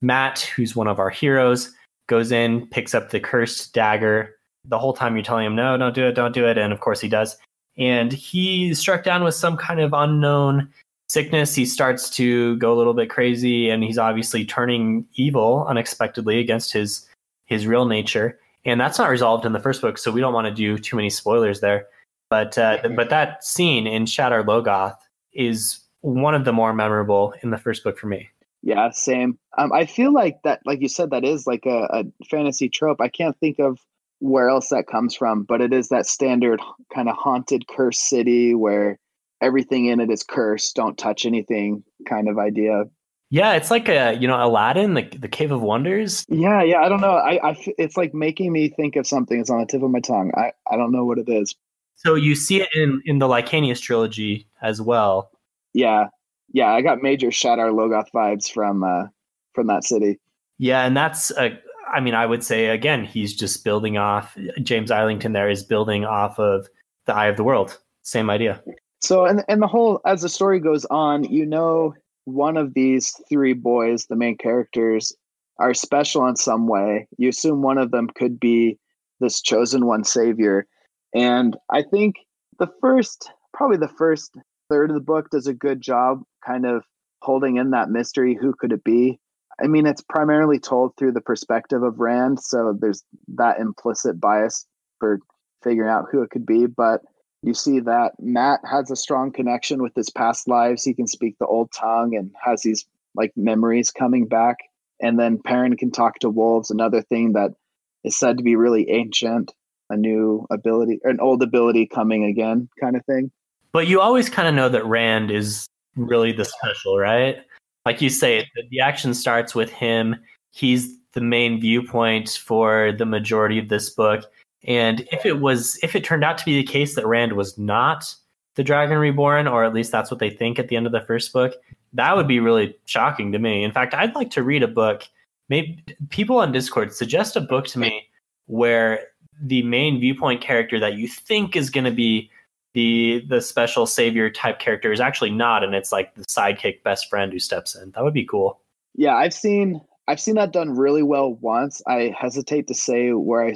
Speaker 1: Mat, who's one of our heroes, goes in, picks up the cursed dagger. The whole time you're telling him, no, don't do it, don't do it. And of course he does. And he's struck down with some kind of unknown sickness. He starts to go a little bit crazy and he's obviously turning evil unexpectedly against his his real nature. And that's not resolved in the first book, so we don't want to do too many spoilers there. But uh, but that scene in Shadar Logoth is one of the more memorable in the first book for me.
Speaker 2: Yeah, same. Um, I feel like that, like you said, that is like a, a fantasy trope. I can't think of where else that comes from, but it is that standard kind of haunted cursed city where everything in it is cursed, don't touch anything kind of idea.
Speaker 1: Yeah, it's like a you know Aladdin, the the Cave of Wonders.
Speaker 2: Yeah, yeah. I don't know. I, I it's like making me think of something. It's on the tip of my tongue. I I don't know what it is.
Speaker 1: So you see it in in the Licanius trilogy as well.
Speaker 2: Yeah, yeah. I got major Shadar Logoth vibes from uh from that city.
Speaker 1: Yeah, and that's a. I mean, I would say again, he's just building off. James Islington there is building off of the Eye of the World. Same idea.
Speaker 2: So, and and the whole as the story goes on, you know, one of these three boys, the main characters, are special in some way. You assume one of them could be this chosen one savior and I think the first, probably the first third of the book does a good job kind of holding in that mystery. Who could it be? I mean, it's primarily told through the perspective of Rand, so there's that implicit bias for figuring out who it could be. But you see that Mat has a strong connection with his past lives. He can speak the old tongue and has these like memories coming back. And then Perrin can talk to wolves, another thing that is said to be really ancient a new ability, an old ability coming again, kind of thing.
Speaker 1: But you always kind of know that Rand is really the special, right? Like you say, the action starts with him. He's the main viewpoint for the majority of this book. And if it was, if it turned out to be the case that Rand was not the Dragon Reborn, or at least that's what they think at the end of the first book, that would be really shocking to me. In fact, I'd like to read a book. Maybe people on Discord suggest a book to me where the main viewpoint character that you think is going to be the the special savior type character is actually not and it's like the sidekick best friend who steps in. That would be cool.
Speaker 2: Yeah i've seen i've seen that done really well once. I hesitate to say where i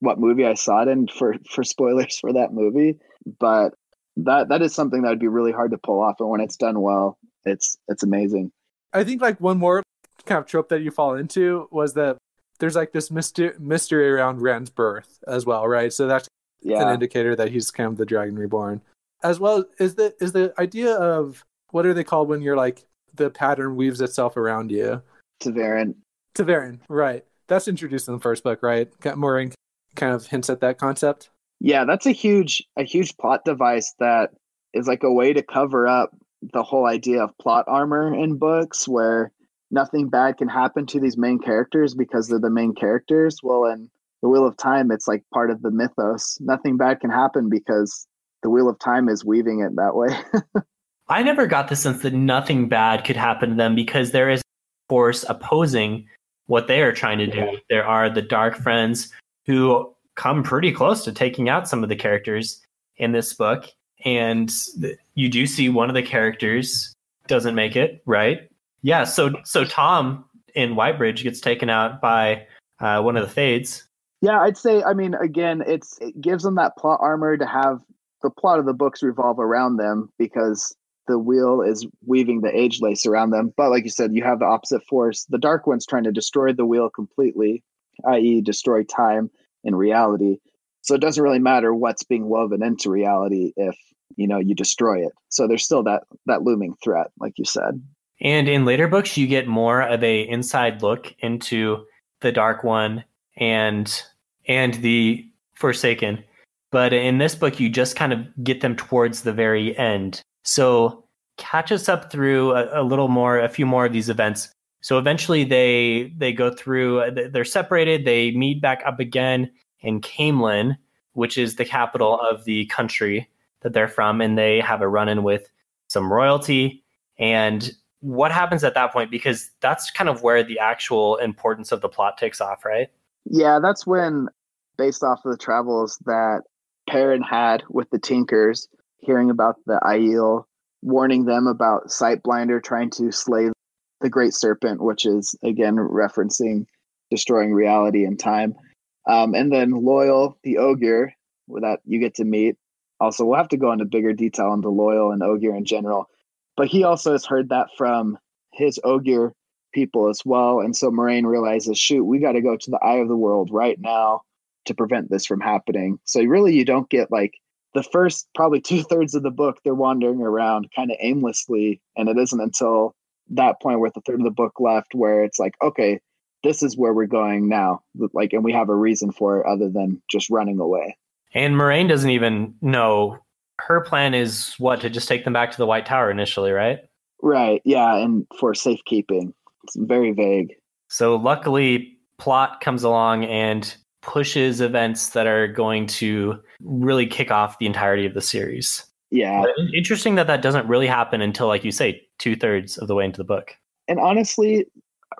Speaker 2: what movie i saw it in for for spoilers for that movie but that that is something that would be really hard to pull off and when it's done well it's it's amazing.
Speaker 3: I think like one more kind of trope that you fall into was that there's like this mystery, mystery around Rand's birth as well, right? So that's yeah. an indicator that he's kind of the Dragon Reborn. As well is the is the idea of what are they called when you're like the pattern weaves itself around you?
Speaker 2: ta'veren.
Speaker 3: ta'veren, right? That's introduced in the first book, right? Moiraine kind of hints at that concept.
Speaker 2: Yeah, that's a huge a huge plot device that is like a way to cover up the whole idea of plot armor in books where nothing bad can happen to these main characters because they're the main characters. Well, in the Wheel of Time, it's like part of the mythos. Nothing bad can happen because the Wheel of Time is weaving it that way.
Speaker 1: I never got the sense that nothing bad could happen to them because there is force opposing what they are trying to do. Yeah. There are the dark friends who come pretty close to taking out some of the characters in this book. And you do see one of the characters doesn't make it, right? Yeah. So so Thom in Whitebridge gets taken out by uh, one of the Fades.
Speaker 2: Yeah, I'd say. I mean, again, it's it gives them that plot armor to have the plot of the books revolve around them because the wheel is weaving the age lace around them. But like you said, you have the opposite force. The Dark One's trying to destroy the wheel completely, i.e., destroy time in reality. So it doesn't really matter what's being woven into reality if you know you destroy it. So there's still that that looming threat, like you said.
Speaker 1: And in later books, you get more of a inside look into the Dark One and and the Forsaken. But in this book, you just kind of get them towards the very end. So catch us up through a, a little more, a few more of these events. So eventually, they they go through. Uh, they're separated. They meet back up again in Caemlyn, which is the capital of the country that they're from, and they have a run in with some royalty. And what happens at that point? Because that's kind of where the actual importance of the plot takes off, right?
Speaker 2: Yeah, that's when, based off of the travels that Perrin had with the Tinkers, hearing about the Aiel, warning them about Sightblinder trying to slay the Great Serpent, which is again referencing destroying reality and time. Um, and then Loial, the Ogier, that you get to meet. Also, we'll have to go into bigger detail on the Loial and Ogier in general. But he also has heard that from his Ogier people as well. And so Moiraine realizes, shoot, we got to go to the eye of the world right now to prevent this from happening. So really, you don't get like the first probably two thirds of the book, they're wandering around kind of aimlessly. And it isn't until that point where the third of the book left where it's like, okay, this is where we're going now. Like, and we have a reason for it other than just running away.
Speaker 1: And Moiraine doesn't even know her plan is what to just take them back to the White Tower initially, right?
Speaker 2: Right. Yeah, and for safekeeping. It's very vague.
Speaker 1: So luckily, plot comes along and pushes events that are going to really kick off the entirety of the series.
Speaker 2: Yeah.
Speaker 1: But interesting that that doesn't really happen until, like you say, two thirds of the way into the book.
Speaker 2: And honestly,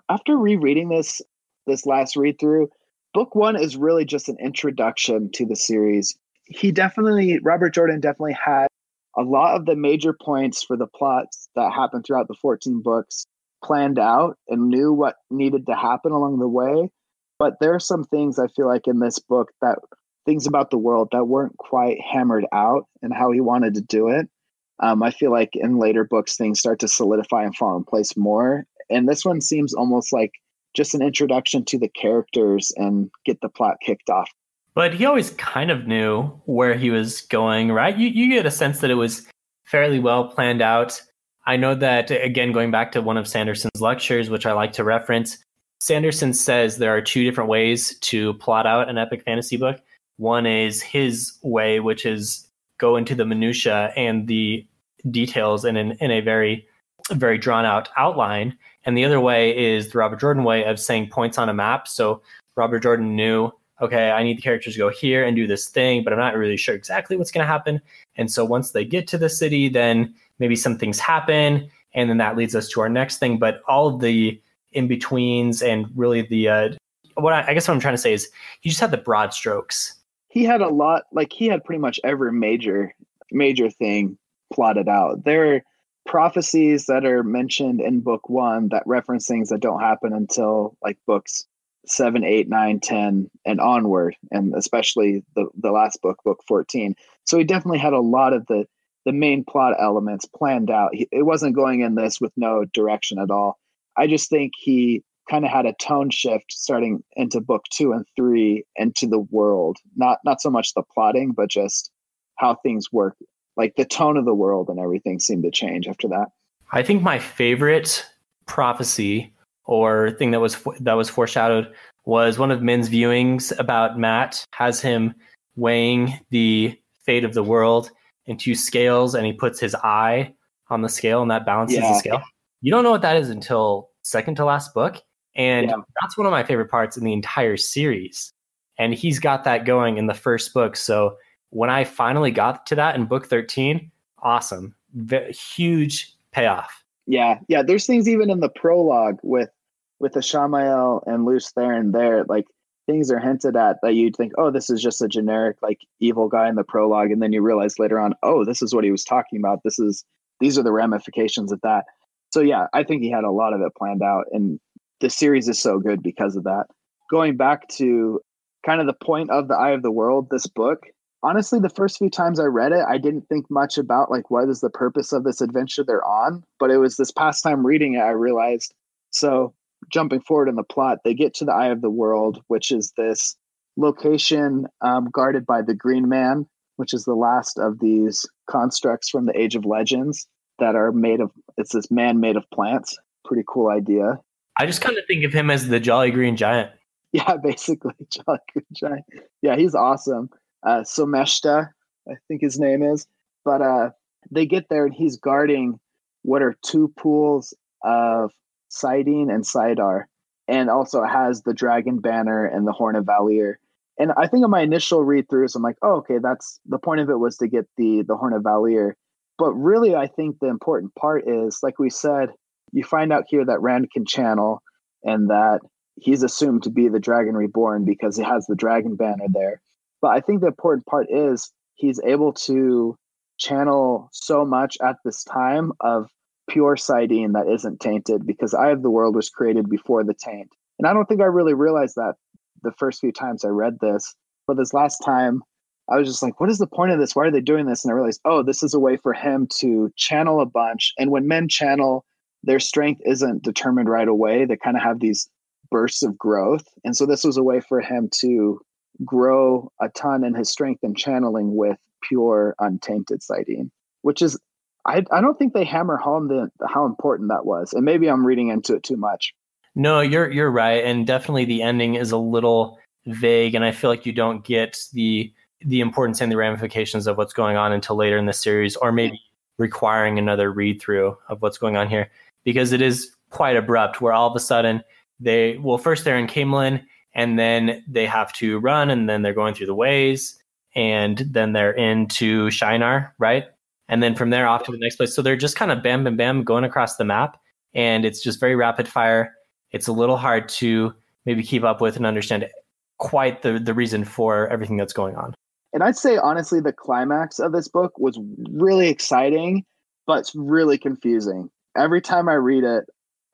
Speaker 2: after rereading this this last read through, book one is really just an introduction to the series. He definitely, Robert Jordan definitely had a lot of the major points for the plots that happened throughout the 14 books planned out and knew what needed to happen along the way. But there are some things I feel like in this book that things about the world that weren't quite hammered out and how he wanted to do it. Um, I feel like in later books, things start to solidify and fall in place more. And this one seems almost like just an introduction to the characters and get the plot kicked off.
Speaker 1: But he always kind of knew where he was going, right? You you get a sense that it was fairly well planned out. I know that again, going back to one of Sanderson's lectures, which I like to reference, Sanderson says there are two different ways to plot out an epic fantasy book. One is his way, which is go into the minutia and the details in an, in a very very drawn out outline, and the other way is the Robert Jordan way of saying points on a map. So Robert Jordan knew, okay, I need the characters to go here and do this thing, but I'm not really sure exactly what's going to happen. And so once they get to the city, then maybe some things happen, and then that leads us to our next thing. But all of the in betweens and really the uh, what I, I guess what I'm trying to say is he just had the broad strokes.
Speaker 2: He had a lot, like he had pretty much every major major thing plotted out. There are prophecies that are mentioned in book one that reference things that don't happen until like books seven, eight, nine, ten, and onward, and especially the the last book, book fourteen. So he definitely had a lot of the the main plot elements planned out. It wasn't going in this with no direction at all. I just think he kind of had a tone shift starting into book two and three into the world. Not not so much the plotting, but just how things work like the tone of the world and everything seemed to change after that.
Speaker 1: I think my favorite prophecy or thing that was that was foreshadowed was one of Min's viewings about Mat has him weighing the fate of the world into scales and he puts his eye on the scale and that balances yeah. the scale. You don't know what that is until second to last book and yeah. that's one of my favorite parts in the entire series. And he's got that going in the first book. So when I finally got to that in book 13, awesome. v- huge payoff.
Speaker 2: Yeah, yeah. There's things even in the prologue with with Ishamael and Lews Therin there, like things are hinted at that you'd think, oh, this is just a generic like evil guy in the prologue, and then you realize later on, oh, this is what he was talking about. This is these are the ramifications of that. So yeah, I think he had a lot of it planned out, and the series is so good because of that. Going back to kind of the point of the Eye of the World, this book. Honestly, the first few times I read it, I didn't think much about like what is the purpose of this adventure they're on. But it was this past time reading it, I realized. So jumping forward in the plot, they get to the Eye of the World, which is this location um, guarded by the Green Man, which is the last of these constructs from the Age of Legends that are made of. It's this man made of plants. Pretty cool idea.
Speaker 1: I just kind of think of him as the Jolly Green Giant.
Speaker 2: Yeah, basically, Jolly Green Giant. Yeah, he's awesome. Uh, Someshta, I think his name is. But uh, they get there and he's guarding what are two pools of saidin and saidar, and also has the dragon banner and the horn of Valere. And I think in my initial read throughs, I'm like, oh, okay, that's the point of it was to get the the horn of Valere. But really, I think the important part is, like we said, you find out here that Rand can channel and that he's assumed to be the dragon reborn because he has the dragon banner there. But I think the important part is he's able to channel so much at this time of pure saidin that isn't tainted because Eye of the World was created before the taint. And I don't think I really realized that the first few times I read this. But this last time, I was just like, what is the point of this? Why are they doing this? And I realized, oh, this is a way for him to channel a bunch. And when men channel, their strength isn't determined right away. They kind of have these bursts of growth. And so this was a way for him to grow a ton in his strength and channeling with pure untainted saidin, which is I, I don't think they hammer home the how important that was. And maybe I'm reading into it too much.
Speaker 1: No, you're you're right. And definitely the ending is a little vague and I feel like you don't get the the importance and the ramifications of what's going on until later in the series or maybe requiring another read through of what's going on here because it is quite abrupt where all of a sudden they well first they're in Caemlyn and then they have to run and then they're going through the ways and then they're into Shienar, right? And then from there off to the next place. So they're just kind of bam bam bam going across the map and it's just very rapid fire. It's a little hard to maybe keep up with and understand quite the the reason for everything that's going on.
Speaker 2: And I'd say honestly the climax of this book was really exciting but it's really confusing every time I read it,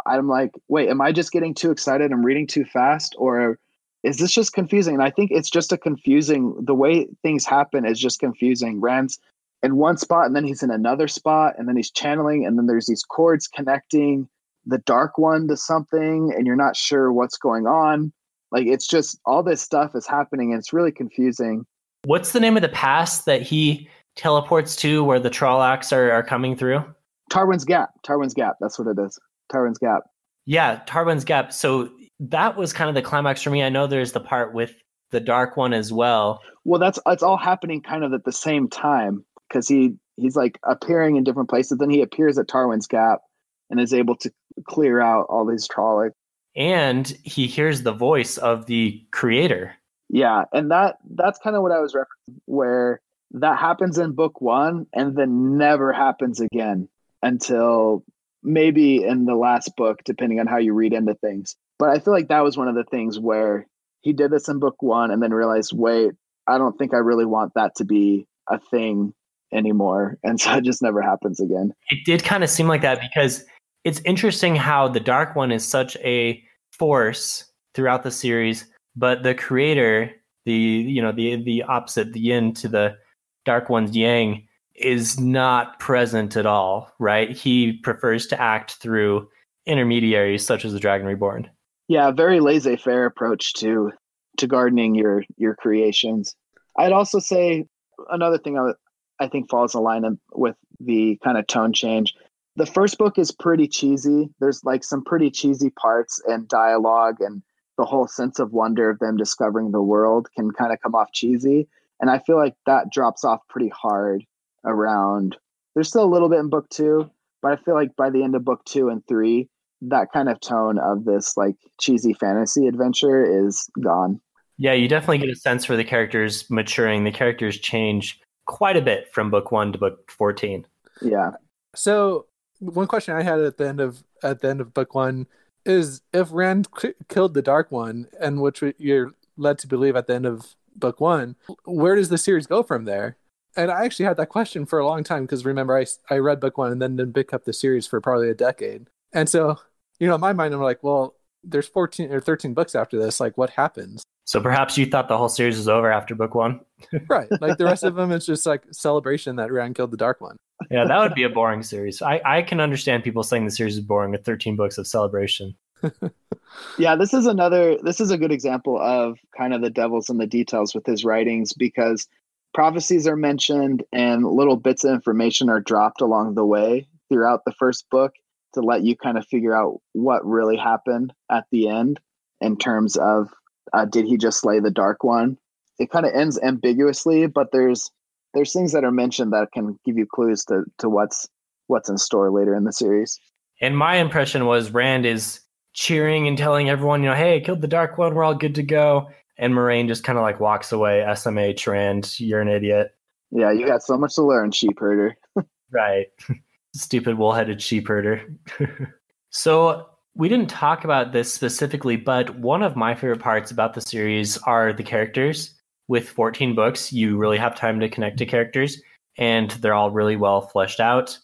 Speaker 2: I'm like, wait, am I just getting too excited? I'm reading too fast, or is this just confusing? And I think it's just a confusing. The way things happen is just confusing. Rand's in one spot, and then he's in another spot, and then he's channeling, and then there's these cords connecting the dark one to something, and you're not sure what's going on. Like it's just all this stuff is happening, and it's really confusing.
Speaker 1: What's the name of the pass that he teleports to, where the Trollocs are, are coming through?
Speaker 2: Tarwin's Gap. Tarwin's Gap. That's what it is. Tarwin's Gap.
Speaker 1: Yeah, Tarwin's Gap. So that was kind of the climax for me. I know there's the part with the dark one as well.
Speaker 2: Well, that's it's all happening kind of at the same time because he he's like appearing in different places. Then he appears at Tarwin's Gap and is able to clear out all these Trollocs.
Speaker 1: And he hears the voice of the creator.
Speaker 2: Yeah, and that that's kind of what I was referencing, where that happens in book one and then never happens again until maybe in the last book, depending on how you read into things. But I feel like that was one of the things where he did this in book one and then realized, wait, I don't think I really want that to be a thing anymore. And so it just never happens again.
Speaker 1: It did kind of seem like that because it's interesting how the Dark One is such a force throughout the series, but the creator, the you know, the the opposite, the yin to the Dark One's yang, is not present at all, right? He prefers to act through intermediaries such as the Dragon Reborn.
Speaker 2: Yeah, very laissez-faire approach to to gardening your your creations. I'd also say another thing I, I think falls in line with the kind of tone change. The first book is pretty cheesy. There's like some pretty cheesy parts and dialogue and the whole sense of wonder of them discovering the world can kind of come off cheesy. And I feel like that drops off pretty hard around there's still a little bit in book two but i feel like by the end of book two and three that kind of tone of this like cheesy fantasy adventure is gone
Speaker 1: yeah you definitely get a sense for the characters maturing the characters change quite a bit from book one to book 14
Speaker 2: yeah
Speaker 3: So one question I had at the end of at the end of book one is if Rand k- killed the Dark One, and which you're led to believe at the end of book one, where does the series go from there? And I actually had that question for a long time because remember I I read book one and then didn't pick up the series for probably a decade, and so you know in my mind I'm like, well, there's 14 or 13 books after this. Like, what happens?
Speaker 1: So perhaps you thought the whole series was over after book one.
Speaker 3: right. Like the rest of them, it's just like celebration that Rand killed the Dark One.
Speaker 1: yeah, that would be a boring series. I, I can understand people saying the series is boring with 13 books of celebration.
Speaker 2: yeah, this is another, this is a good example of kind of the devil's in the details with his writings because prophecies are mentioned and little bits of information are dropped along the way throughout the first book to let you kind of figure out what really happened at the end in terms of uh, did he just slay the dark one? It kind of ends ambiguously but there's there's things that are mentioned that can give you clues to to what's what's in store later in the series.
Speaker 1: And my impression was rand is cheering and telling everyone you know hey I killed the dark one we're all good to go. And Moiraine just kind of like walks away. Smh rand you're an idiot.
Speaker 2: Yeah you got so much to learn sheep herder.
Speaker 1: Right. Stupid wool headed sheep herder. so, we didn't talk about this specifically, but one of my favorite parts about the series are the characters. With 14 books, you really have time to connect to characters, and they're all really well fleshed out.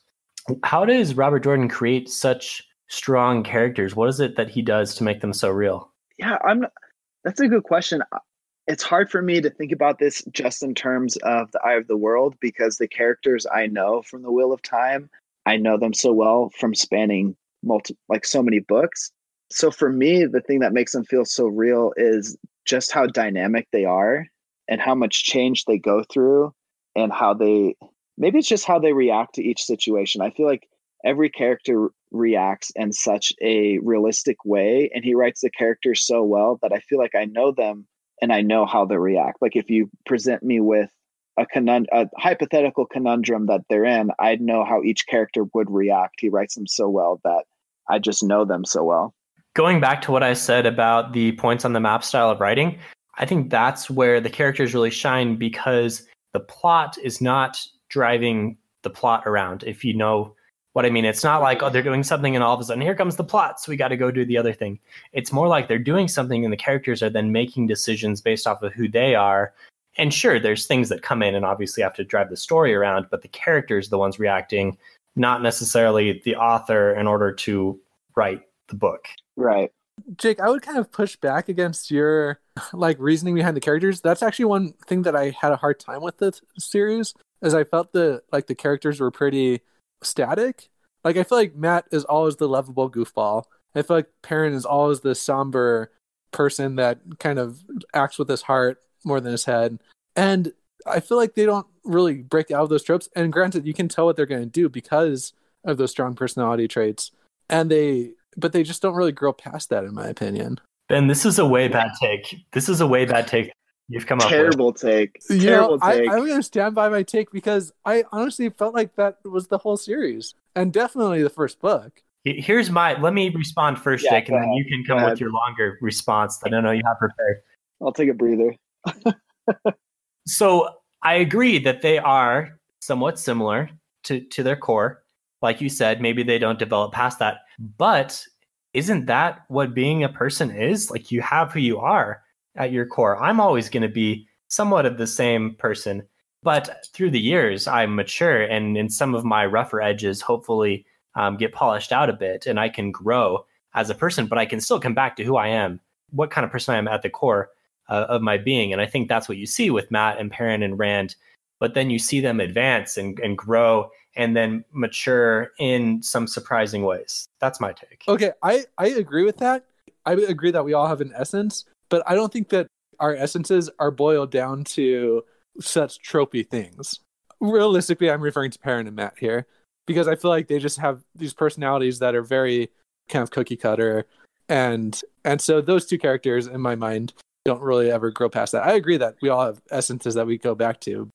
Speaker 1: How does Robert Jordan create such strong characters? What is it that he does to make them so real?
Speaker 2: Yeah, I'm. That's a good question. It's hard for me to think about this just in terms of the eye of the world because the characters I know from the Wheel of Time I know them so well from spanning multi like so many books. So for me, the thing that makes them feel so real is just how dynamic they are and how much change they go through and how they maybe it's just how they react to each situation. I feel like every character reacts in such a realistic way and he writes the characters so well that I feel like I know them and I know how they react. Like if you present me with a, conund- a hypothetical conundrum that they're in, I'd know how each character would react. He writes them so well that I just know them so well.
Speaker 1: Going back to what I said about the points on the map style of writing, I think that's where the characters really shine because the plot is not driving the plot around. If you know what I mean, it's not like, oh, they're doing something and all of a sudden here comes the plot, so we got to go do the other thing. It's more like they're doing something and the characters are then making decisions based off of who they are and sure, there's things that come in and obviously have to drive the story around, but the characters, the ones reacting, not necessarily the author in order to write the book.
Speaker 2: Right.
Speaker 3: Jake, I would kind of push back against your like reasoning behind the characters. That's actually one thing that I had a hard time with the series, as I felt the like the characters were pretty static. Like I feel like Mat is always the lovable goofball. I feel like Perrin is always the somber person that kind of acts with his heart more than his head. And I feel like they don't really break out of those tropes. And granted, you can tell what they're going to do because of those strong personality traits. And they, but they just don't really grow past that, in my opinion.
Speaker 1: Ben, this is a way bad take. This is a way bad take you've come up
Speaker 2: terrible
Speaker 1: with.
Speaker 2: take.
Speaker 3: You
Speaker 2: terrible
Speaker 3: know,
Speaker 2: take.
Speaker 3: I, I'm going to stand by my take because I honestly felt like that was the whole series and definitely the first book.
Speaker 1: Here's my. Let me respond first, yeah, Jake, and then you can come with your longer response that I know you have prepared.
Speaker 2: I'll take a breather.
Speaker 1: so I agree that they are somewhat similar to, to their core. Like you said, maybe they don't develop past that. But isn't that what being a person is? Like you have who you are at your core. I'm always going to be somewhat of the same person. But through the years, I mature and in some of my rougher edges, hopefully um, get polished out a bit and I can grow as a person, but I can still come back to who I am, what kind of person I am at the core uh, of my being. And I think that's what you see with Mat and Perrin and Rand. But then you see them advance and, and grow and then mature in some surprising ways. That's my take.
Speaker 3: Okay, I, I agree with that. I agree that we all have an essence, but I don't think that our essences are boiled down to such tropey things. Realistically, I'm referring to Perrin and Mat here because I feel like they just have these personalities that are very kind of cookie cutter and and so those two characters in my mind don't really ever grow past that. I agree that we all have essences that we go back to.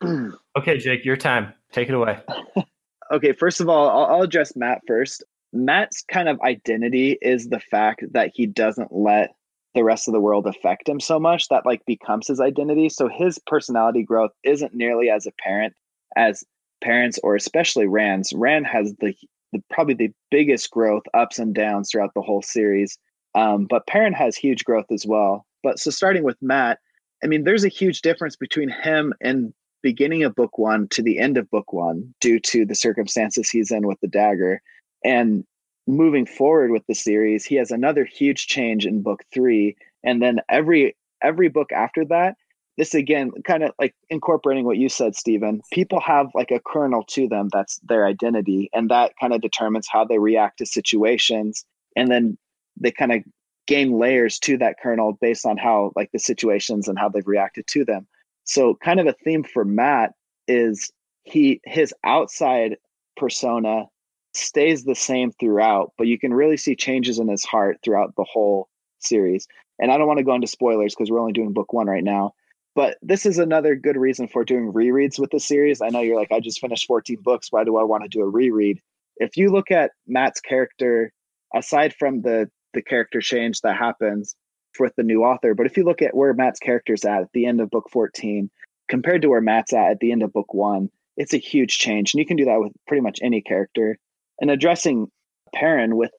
Speaker 1: okay, Jake, your time. Take it away.
Speaker 2: okay, first of all, I'll, I'll address Mat first. Mat's kind of identity is the fact that he doesn't let the rest of the world affect him so much that like becomes his identity. So his personality growth isn't nearly as apparent as parents or especially Rand's. Rand has the, the probably the biggest growth, ups and downs throughout the whole series. Um, but Perrin has huge growth as well. But so starting with Mat, I mean, there's a huge difference between him and beginning of book one to the end of book one due to the circumstances he's in with the dagger. And moving forward with the series, he has another huge change in book three. And then every every book after that, this again kind of like incorporating what you said, Stephen. People have like a kernel to them that's their identity, and that kind of determines how they react to situations. And then they kind of gain layers to that kernel based on how like the situations and how they've reacted to them. So kind of a theme for Mat is he his outside persona stays the same throughout, but you can really see changes in his heart throughout the whole series. And I don't want to go into spoilers because we're only doing book one right now. But this is another good reason for doing rereads with the series. I know you're like, I just finished 14 books. Why do I want to do a reread? If you look at Mat's character, aside from the the character change that happens with the new author. But if you look at where Mat's character's at at the end of book 14 compared to where Mat's at at the end of book one, it's a huge change. And you can do that with pretty much any character. And addressing Perrin with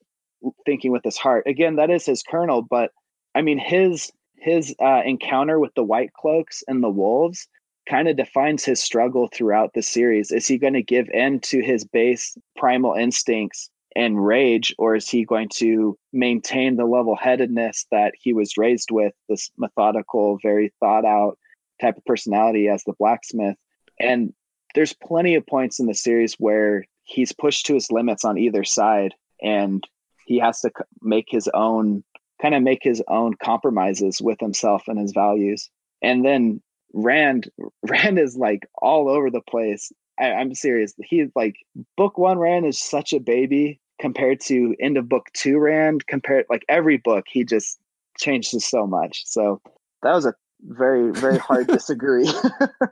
Speaker 2: thinking with his heart, again, that is his kernel. But I mean, his his uh, encounter with the White Cloaks and the Wolves kind of defines his struggle throughout the series. Is he going to give in to his base primal instincts and rage, or is he going to maintain the level headedness that he was raised with, this methodical, very thought out type of personality as the blacksmith? And there's plenty of points in the series where he's pushed to his limits on either side, and he has to make his own kind of make his own compromises with himself and his values. And then Rand, Rand is like all over the place. I, am serious. He's like book one. Rand is such a baby, compared to end of book two Rand, compared like every book, he just changes so much. So that was a very, very hard disagree.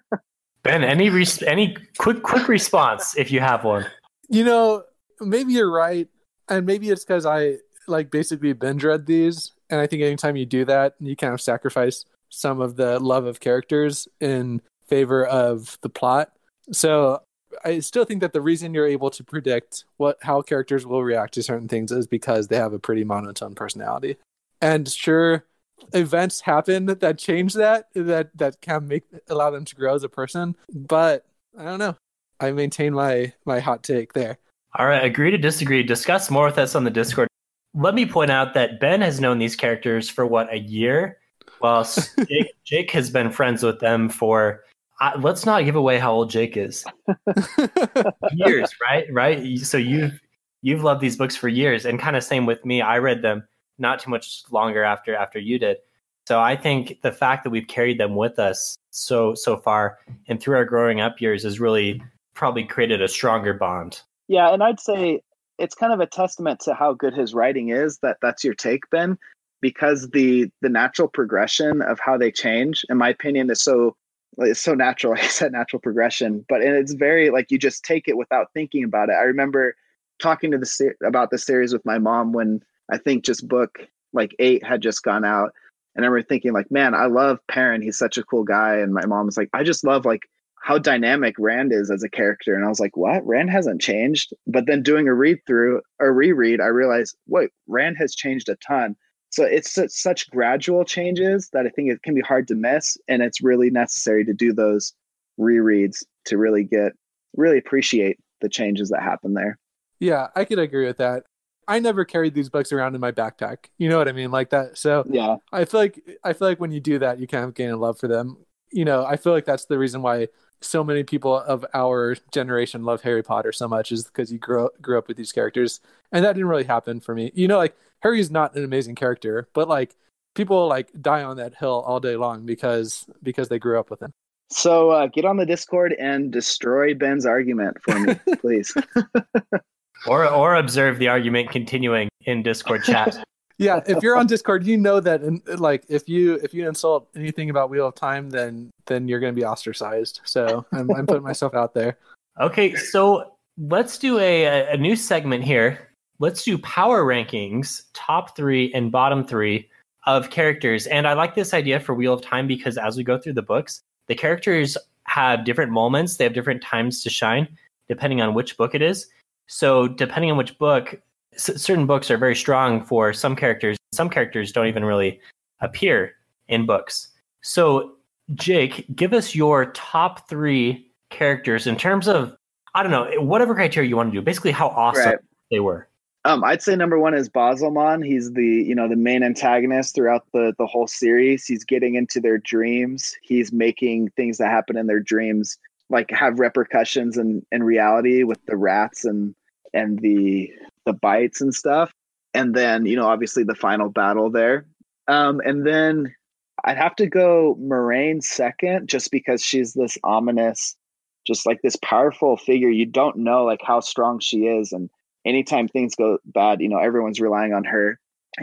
Speaker 1: ben, any res- any quick quick response if you have one.
Speaker 3: You know, maybe you're right, and maybe it's because I like basically binge read these, and I think anytime you do that, you kind of sacrifice some of the love of characters in favor of the plot. So I still think that the reason you're able to predict what how characters will react to certain things is because they have a pretty monotone personality. And sure, events happen that change that that that can make allow them to grow as a person. But I don't know. I maintain my my hot take there.
Speaker 1: All right, agree to disagree. Discuss more with us on the Discord. Let me point out that Ben has known these characters for what a year, whilst Jake, Jake has been friends with them for I, let's not give away how old Jake is. years, right? Right. So you've you've loved these books for years, and kind of same with me. I read them not too much longer after after you did. So I think the fact that we've carried them with us so so far and through our growing up years has really probably created a stronger bond.
Speaker 2: Yeah, and I'd say it's kind of a testament to how good his writing is that that's your take, Ben, because the the natural progression of how they change, in my opinion, is so it's so natural. I said natural progression, but and it's very like you just take it without thinking about it. I remember talking to the about the series with my mom when I think just book like eight had just gone out, and I remember thinking like, man, I love Perrin. He's such a cool guy, and my mom was like, I just love like how dynamic Rand is as a character, and I was like, what? Rand hasn't changed. But then doing a read through or reread, I realized, wait, Rand has changed a ton so it's such gradual changes that I think it can be hard to miss, and it's really necessary to do those rereads to really get really appreciate the changes that happen there.
Speaker 3: Yeah, I could agree with that. I never carried these books around in my backpack. You know what I mean, like that. So
Speaker 2: yeah,
Speaker 3: I feel like I feel like when you do that, you kind of gain a love for them. You know, I feel like that's the reason why so many people of our generation love Harry Potter so much is because you grew grew up with these characters, and that didn't really happen for me. You know, like Harry's not an amazing character, but like people like die on that hill all day long because because they grew up with him.
Speaker 2: So uh, get on the Discord and destroy Ben's argument for me, please.
Speaker 1: or or observe the argument continuing in Discord chat.
Speaker 3: yeah, if you're on Discord, you know that in, like if you if you insult anything about Wheel of Time, then then you're going to be ostracized. So I'm, I'm putting myself out there.
Speaker 1: Okay, so let's do a a new segment here let's do power rankings, top three and bottom three of characters. And I like this idea for Wheel of Time because as we go through the books, the characters have different moments. They have different times to shine, depending on which book it is. So, depending on which book, c- certain books are very strong for some characters. Some characters don't even really appear in books. So, Jake, give us your top three characters in terms of, I don't know, whatever criteria you want to do, basically how awesome
Speaker 2: Right.
Speaker 1: they were.
Speaker 2: Um, I'd say number one is Ba'alzamon. He's the you know the main antagonist throughout the the whole series. He's getting into their dreams. He's making things that happen in their dreams like have repercussions in in reality with the rats and and the the bites and stuff. And then you know obviously the final battle there. Um, and then I'd have to go Moiraine second, just because she's this ominous, just like this powerful figure. You don't know like how strong she is and anytime things go bad, you know, everyone's relying on her.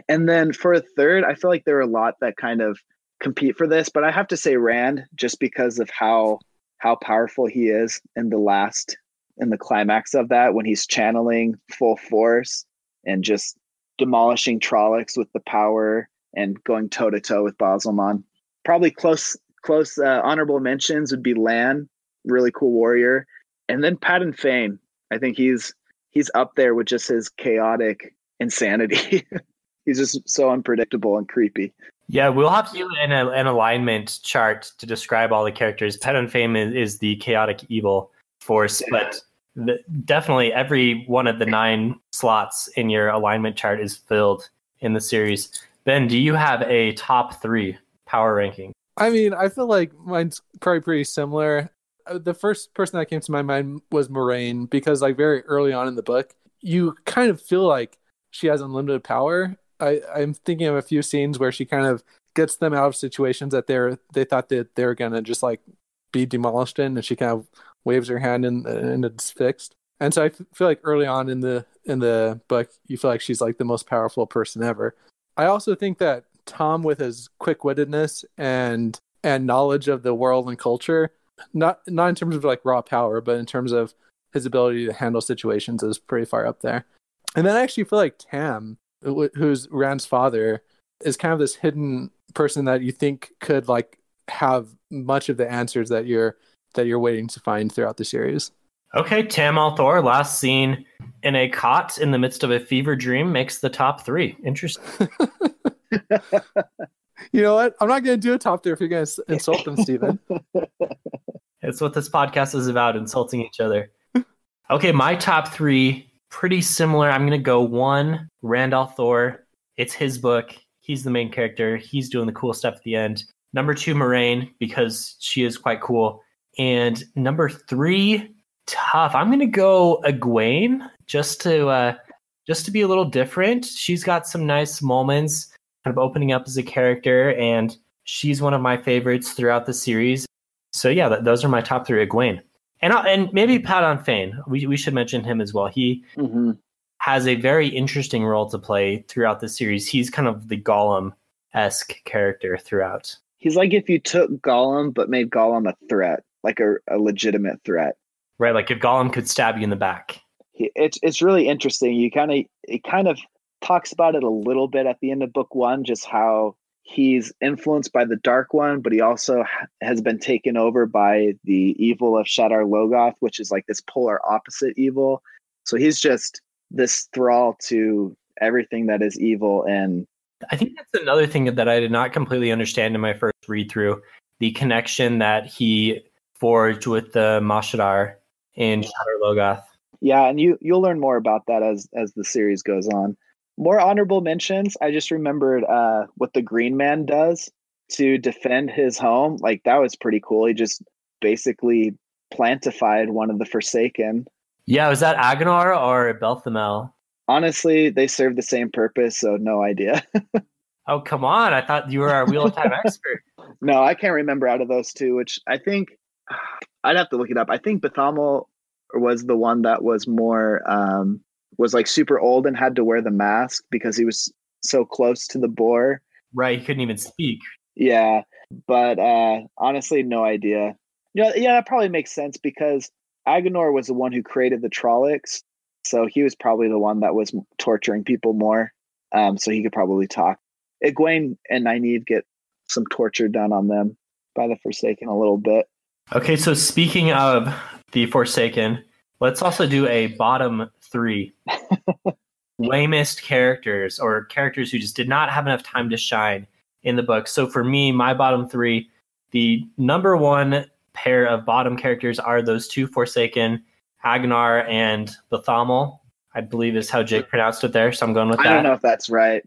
Speaker 2: And then for a third, I feel like there are a lot that kind of compete for this, but I have to say Rand just because of how how powerful he is in the last in the climax of that when he's channeling full force and just demolishing Trollocs with the power and going toe to toe with Ba'alzamon. Probably close close uh, honorable mentions would be Lan, really cool warrior, and then Padan Fain. I think he's he's up there with just his chaotic insanity. he's just so unpredictable and creepy.
Speaker 1: Yeah, we'll have to do an, an alignment chart to describe all the characters. Padan Fain is, is the chaotic evil force, but the, definitely every one of the nine slots in your alignment chart is filled in the series. Ben, do you have a top three power ranking?
Speaker 3: I mean, I feel like mine's probably pretty similar. Uh, The first person that came to my mind was Moiraine because, like, very early on in the book, you kind of feel like she has unlimited power. I, I'm thinking of a few scenes where she kind of gets them out of situations that they're they thought that they're gonna just like be demolished in, and she kind of waves her hand and and it's fixed. And so I feel like early on in the in the book, you feel like she's like the most powerful person ever. I also think that Thom, with his quick wittedness and and knowledge of the world and culture, not not in terms of like raw power, but in terms of his ability to handle situations, is pretty far up there. And then I actually feel like Tam, wh- who's Rand's father, is kind of this hidden person that you think could like have much of the answers that you're that you're waiting to find throughout the series.
Speaker 1: Okay, Tam al'Thor, last seen in a cot in the midst of a fever dream, makes the top three. Interesting.
Speaker 3: You know what? I'm not going to do a top three if you're going to insult them, Steven.
Speaker 1: It's what this podcast is about, insulting each other. Okay, my top three, pretty similar. I'm gonna go one, Rand al'Thor. It's his book. He's the main character. He's doing the cool stuff at the end. Number two, Moiraine, because she is quite cool. And number three, tough. I'm gonna go Egwene, just to uh just to be a little different. She's got some nice moments, kind of opening up as a character, and she's one of my favorites throughout the series. So yeah, th- those are my top three. Egwene, and uh, and maybe Padan Fain. We we should mention him as well. He
Speaker 2: hmm
Speaker 1: has a very interesting role to play throughout the series. He's kind of the Gollum esque character throughout.
Speaker 2: He's like if you took Gollum but made Gollum a threat, like a, a legitimate threat.
Speaker 1: Right, like if Gollum could stab you in the back.
Speaker 2: It's it's really interesting. You kind of it kind of talks about it a little bit at the end of book one, just how he's influenced by the Dark One, but he also has been taken over by the evil of Shadar Logoth, which is like this polar opposite evil. So he's just this thrall to everything that is evil and
Speaker 1: I think that's another thing that I did not completely understand in my first read through the connection that he forged with the Mashadar in Shadar Logoth.
Speaker 2: Yeah, and you you'll learn more about that as as the series goes on. More honorable mentions. I just remembered uh, what the Green Man does to defend his home. Like that was pretty cool. He just basically plantified one of the Forsaken.
Speaker 1: Yeah, was that Aginor or Balthamel?
Speaker 2: Honestly, they serve the same purpose, so no idea.
Speaker 1: Oh, come on. I thought you were our Wheel of Time expert.
Speaker 2: no, I can't remember out of those two. Which I think I'd have to look it up. I think Bethamel was the one that was more um, was like super old and had to wear the mask because he was so close to the Bore.
Speaker 1: Right, he couldn't even speak.
Speaker 2: Yeah, but uh, honestly, no idea. Yeah, yeah, that probably makes sense because Aginor was the one who created the Trollocs, so he was probably the one that was torturing people more. Um, so he could probably talk. Egwene and Nynaeve get some torture done on them by the Forsaken a little bit.
Speaker 1: Okay, so speaking of the Forsaken, let's also do a bottom three. lamest characters or characters who just did not have enough time to shine in the book. So for me, my bottom three, the number one pair of bottom characters are those two Forsaken, Agnar and Bethamel. I believe is how Jake pronounced it there. So I'm going with that.
Speaker 2: I don't know if that's right.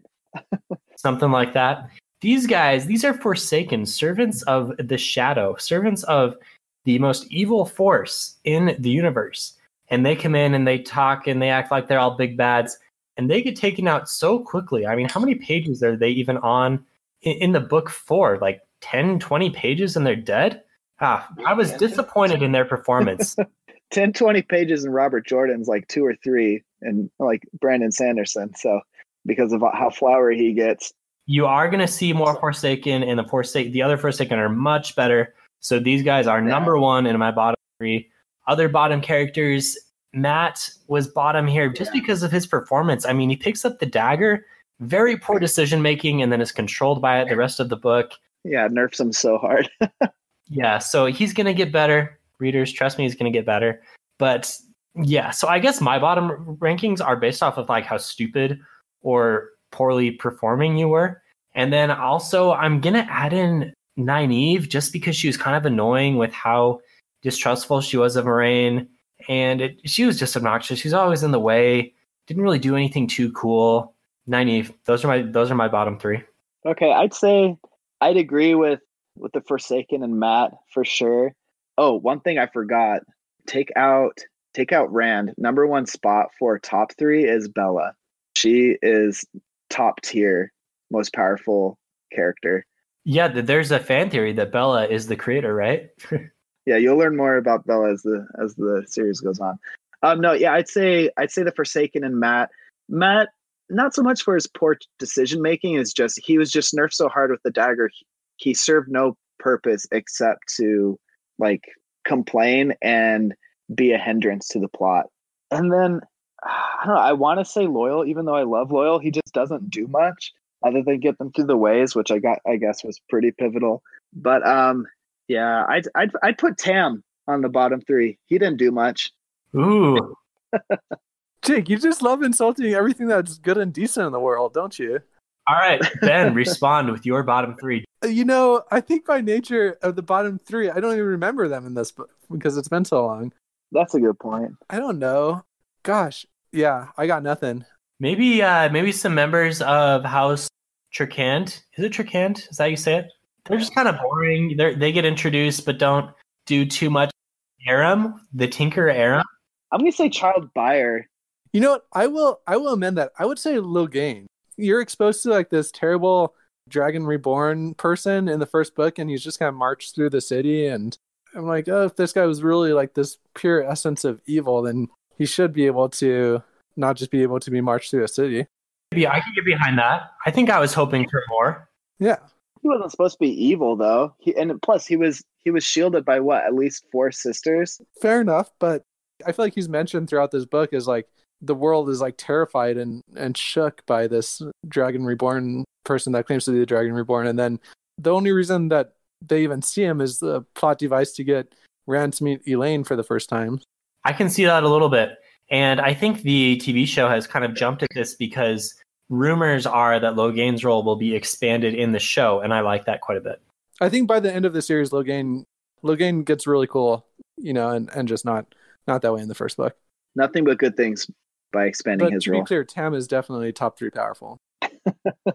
Speaker 1: Something like that. These guys, these are Forsaken, servants of the shadow, servants of the most evil force in the universe. And they come in and they talk and they act like they're all big bads and they get taken out so quickly. I mean, how many pages are they even on in, in the book for? Like 10, 20 pages and they're dead? Ah, I was disappointed in their performance.
Speaker 2: 10, 20 pages in Robert Jordan's like two or three, and like Brandon Sanderson. So because of how flowery he gets,
Speaker 1: you are going to see more Forsaken, and the Forsaken, the other Forsaken are much better. So these guys are number one in my bottom three. Other bottom characters, Mat was bottom here just because of his performance. I mean, he picks up the dagger, very poor decision making, and then is controlled by it the rest of the book.
Speaker 2: yeah, nerfs him so hard.
Speaker 1: Yeah, so he's going to get better. Readers, trust me, he's going to get better. But yeah, so I guess my bottom rankings are based off of like how stupid or poorly performing you were. And then also, I'm going to add in Nynaeve just because she was kind of annoying with how distrustful she was of Moiraine. And it, she was just obnoxious. She's always in the way, didn't really do anything too cool. Nynaeve, those are my those are my bottom three.
Speaker 2: okay, I'd say I'd agree with with the Forsaken and Mat for sure. Oh, one thing I forgot: take out take out Rand. Number one spot for top three is Bela. She is top tier, most powerful character.
Speaker 1: Yeah, there's a fan theory that Bela is the creator, right?
Speaker 2: yeah, you'll learn more about Bela as the as the series goes on. Um, no, yeah, I'd say I'd say the Forsaken and Mat. Mat, not so much for his poor decision making, is just he was just nerfed so hard with the dagger. He, served no purpose except to like complain and be a hindrance to the plot. And then I don't know. I want to say Loial, even though I love Loial. He just doesn't do much other than get them through the ways, which I got, I guess, was pretty pivotal. But um, yeah, I'd I'd I'd put Tam on the bottom three. He didn't do much.
Speaker 1: Ooh,
Speaker 3: Jake, you just love insulting everything that's good and decent in the world, don't you?
Speaker 1: All right, Ben, respond with your bottom three.
Speaker 3: Uh, You know, I think by nature of the bottom three, I don't even remember them in this book because it's been so long.
Speaker 2: That's a good point.
Speaker 3: I don't know. Gosh, yeah, I got nothing.
Speaker 1: Maybe, uh, maybe some members of House Tricant. Is it Tricant? Is that how you say it? They're just kind of boring. They they get introduced, but don't do too much. Aram, the Tinker Aram.
Speaker 2: I'm gonna say Child Byar.
Speaker 3: You know what? I will. I will amend that. I would say Logain. You're exposed to like this terrible Dragon Reborn person in the first book, and he's just kind of marched through the city. And I'm like, oh, if this guy was really like this pure essence of evil, then he should be able to not just be able to be marched through a city.
Speaker 1: Maybe I can get behind that. I think I was hoping for more.
Speaker 3: Yeah,
Speaker 2: He wasn't supposed to be evil though. He and plus he was he was shielded by what at least four sisters.
Speaker 3: fair enough. But I feel like he's mentioned throughout this book is like the world is like terrified and and shook by this Dragon Reborn person that claims to be the Dragon Reborn, and then the only reason that they even see him is the plot device to get Rand to meet Elayne for the first time.
Speaker 1: I can see that a little bit. And I think the TV show has kind of jumped at this because rumors are that Logain's role will be expanded in the show, and I like that quite a bit.
Speaker 3: I think by the end of the series, Logain Logain gets really cool, you know, and, and just not not that way in the first book.
Speaker 2: Nothing but good things by expanding
Speaker 3: But
Speaker 2: his
Speaker 3: to
Speaker 2: role.
Speaker 3: be clear, Tam is definitely top three powerful.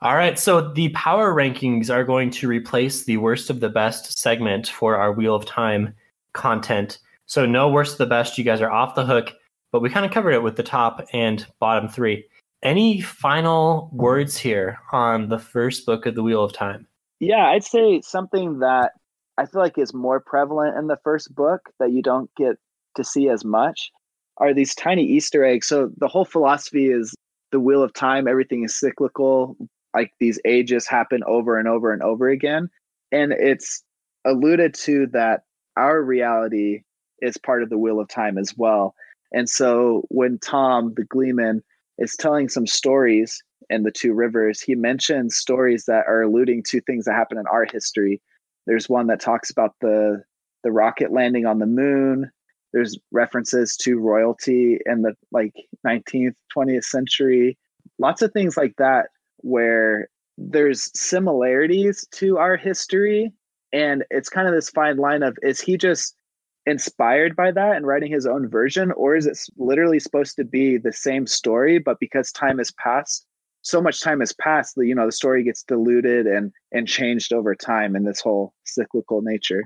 Speaker 1: All right, so the power rankings are going to replace the worst of the best segment for our Wheel of Time content. So no worst of the best, you guys are off the hook, but we kind of covered it with the top and bottom three. Any final words here on the first book of the Wheel of Time?
Speaker 2: Yeah, I'd say something that I feel like is more prevalent in the first book that you don't get to see as much are these tiny Easter eggs. So the whole philosophy is the wheel of time, everything is cyclical, like these ages happen over and over and over again. And it's alluded to that our reality is part of the wheel of time as well. And so when Thom, the Gleeman, is telling some stories in the two rivers, he mentions stories that are alluding to things that happen in our history. There's one that talks about the the rocket landing on the moon. There's references to royalty in the like 19th, 20th century. Lots of things like that where there's similarities to our history and it's kind of this fine line of is he just inspired by that and writing his own version or is it literally supposed to be the same story but because time has passed so much time has passed that you know the story gets diluted and and changed over time in this whole cyclical nature?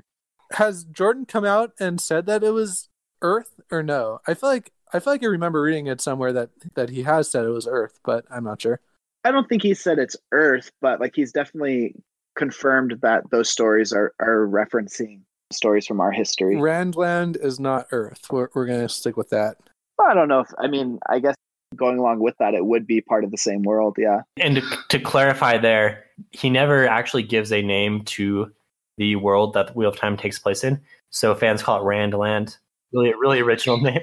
Speaker 3: Has jordan come out and said that it was earth or no? I feel like i feel like i remember reading it somewhere that that he has said it was earth but i'm not sure.
Speaker 2: I don't think he said it's earth but like he's definitely confirmed that those stories are are referencing stories from our history.
Speaker 3: Randland is not Earth. We're we're gonna stick with that.
Speaker 2: Well, I don't know if I mean I guess going along with that, it would be part of the same world. Yeah.
Speaker 1: And to, to clarify, there he never actually gives a name to the world that the Wheel of Time takes place in. So fans call it Randland. Really, really original name.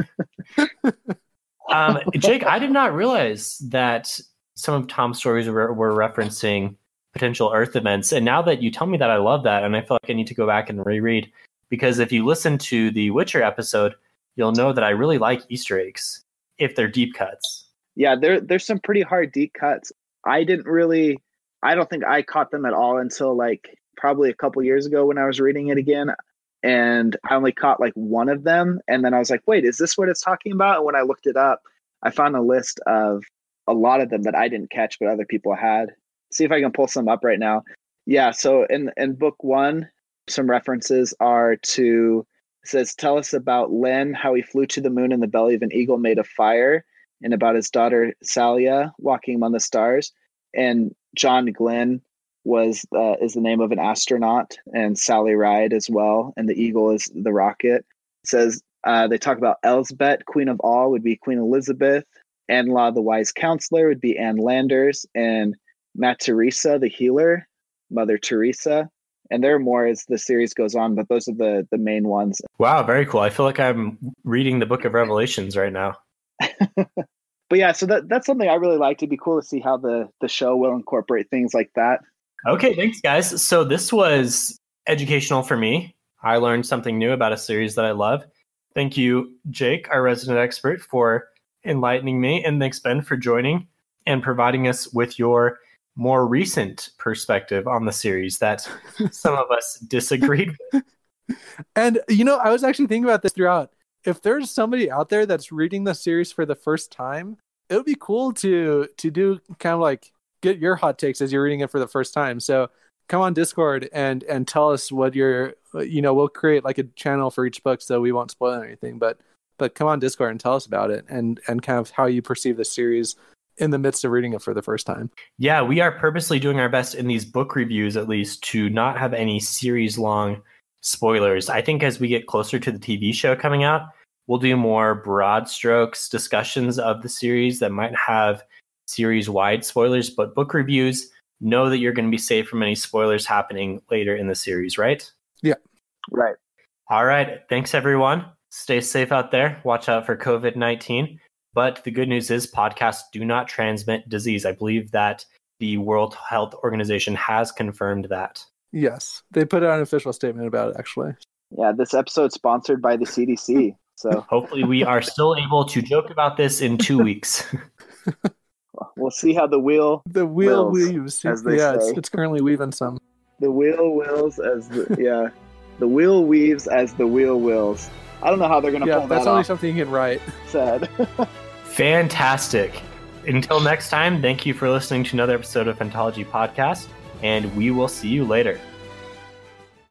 Speaker 1: um, Jake, I did not realize that some of Thom's stories were, were referencing potential Earth events. And now that you tell me that, I love that, and I feel like I need to go back and reread because if you listen to the Witcher episode, you'll know that I really like Easter eggs if they're deep cuts.
Speaker 2: Yeah, there there's some pretty hard deep cuts. I didn't really, I don't think I caught them at all until like probably a couple years ago when I was reading it again. And I only caught like one of them. And then I was like, wait, is this what it's talking about? And when I looked it up, I found a list of a lot of them that I didn't catch, but other people had see if I can pull some up right now. Yeah, so in in book one, some references are to says tell us about Lenn, how he flew to the moon in the belly of an eagle made of fire, and about his daughter Salya walking among the stars. And John Glenn was uh, is the name of an astronaut, and Sally Ride as well, and the eagle is the rocket. It says uh, they talk about Elsbet, Queen of All, would be Queen Elizabeth. Anla, the wise counselor, would be Ann Landers, and Materese, the healer, Mother Teresa, and there are more as the series goes on, but those are the the main ones.
Speaker 1: Wow, very cool. I feel like I'm reading the Book of Revelations right now.
Speaker 2: but yeah, so that that's something I really like. It'd be cool to see how the the show will incorporate things like that.
Speaker 1: Okay, thanks, guys. So this was educational for me. I learned something new about a series that I love. Thank you, Jake, our resident expert, for enlightening me, and thanks Ben for joining and providing us with your more recent perspective on the series that some of us disagreed with.
Speaker 3: And you know, I was actually thinking about this throughout. If there's somebody out there that's reading the series for the first time, it would be cool to to do kind of like get your hot takes as you're reading it for the first time. So come on Discord and and tell us what your you know we'll create like a channel for each book so we won't spoil anything, but but come on Discord and tell us about it and and kind of how you perceive the series in the midst of reading it for the first time.
Speaker 1: Yeah, we are purposely doing our best in these book reviews, at least, to not have any series long spoilers. I think as we get closer to the TV show coming out, we'll do more broad strokes discussions of the series that might have series wide spoilers, but book reviews know that you're going to be safe from any spoilers happening later in the series, right?
Speaker 3: Yeah.
Speaker 2: Right.
Speaker 1: All right. Thanks, everyone. Stay safe out there. Watch out for COVID 19. But the good news is podcasts do not transmit disease. I believe that the World Health Organization has confirmed that.
Speaker 3: Yes, they put out an official statement about it, actually.
Speaker 2: Yeah, this episode's sponsored by the CDC. So
Speaker 1: hopefully, we are still able to joke about this in two weeks.
Speaker 2: we'll see how the wheel
Speaker 3: the wheel weaves. As they yeah, say. It's, it's currently weaving some.
Speaker 2: The wheel wills as the yeah, the wheel weaves as the wheel wills. I don't know how they're gonna yeah, pull that
Speaker 3: That's only something you can write.
Speaker 2: Sad.
Speaker 1: Fantastic. Until next time, thank you for listening to another episode of Phantology Podcast, and we will see you later.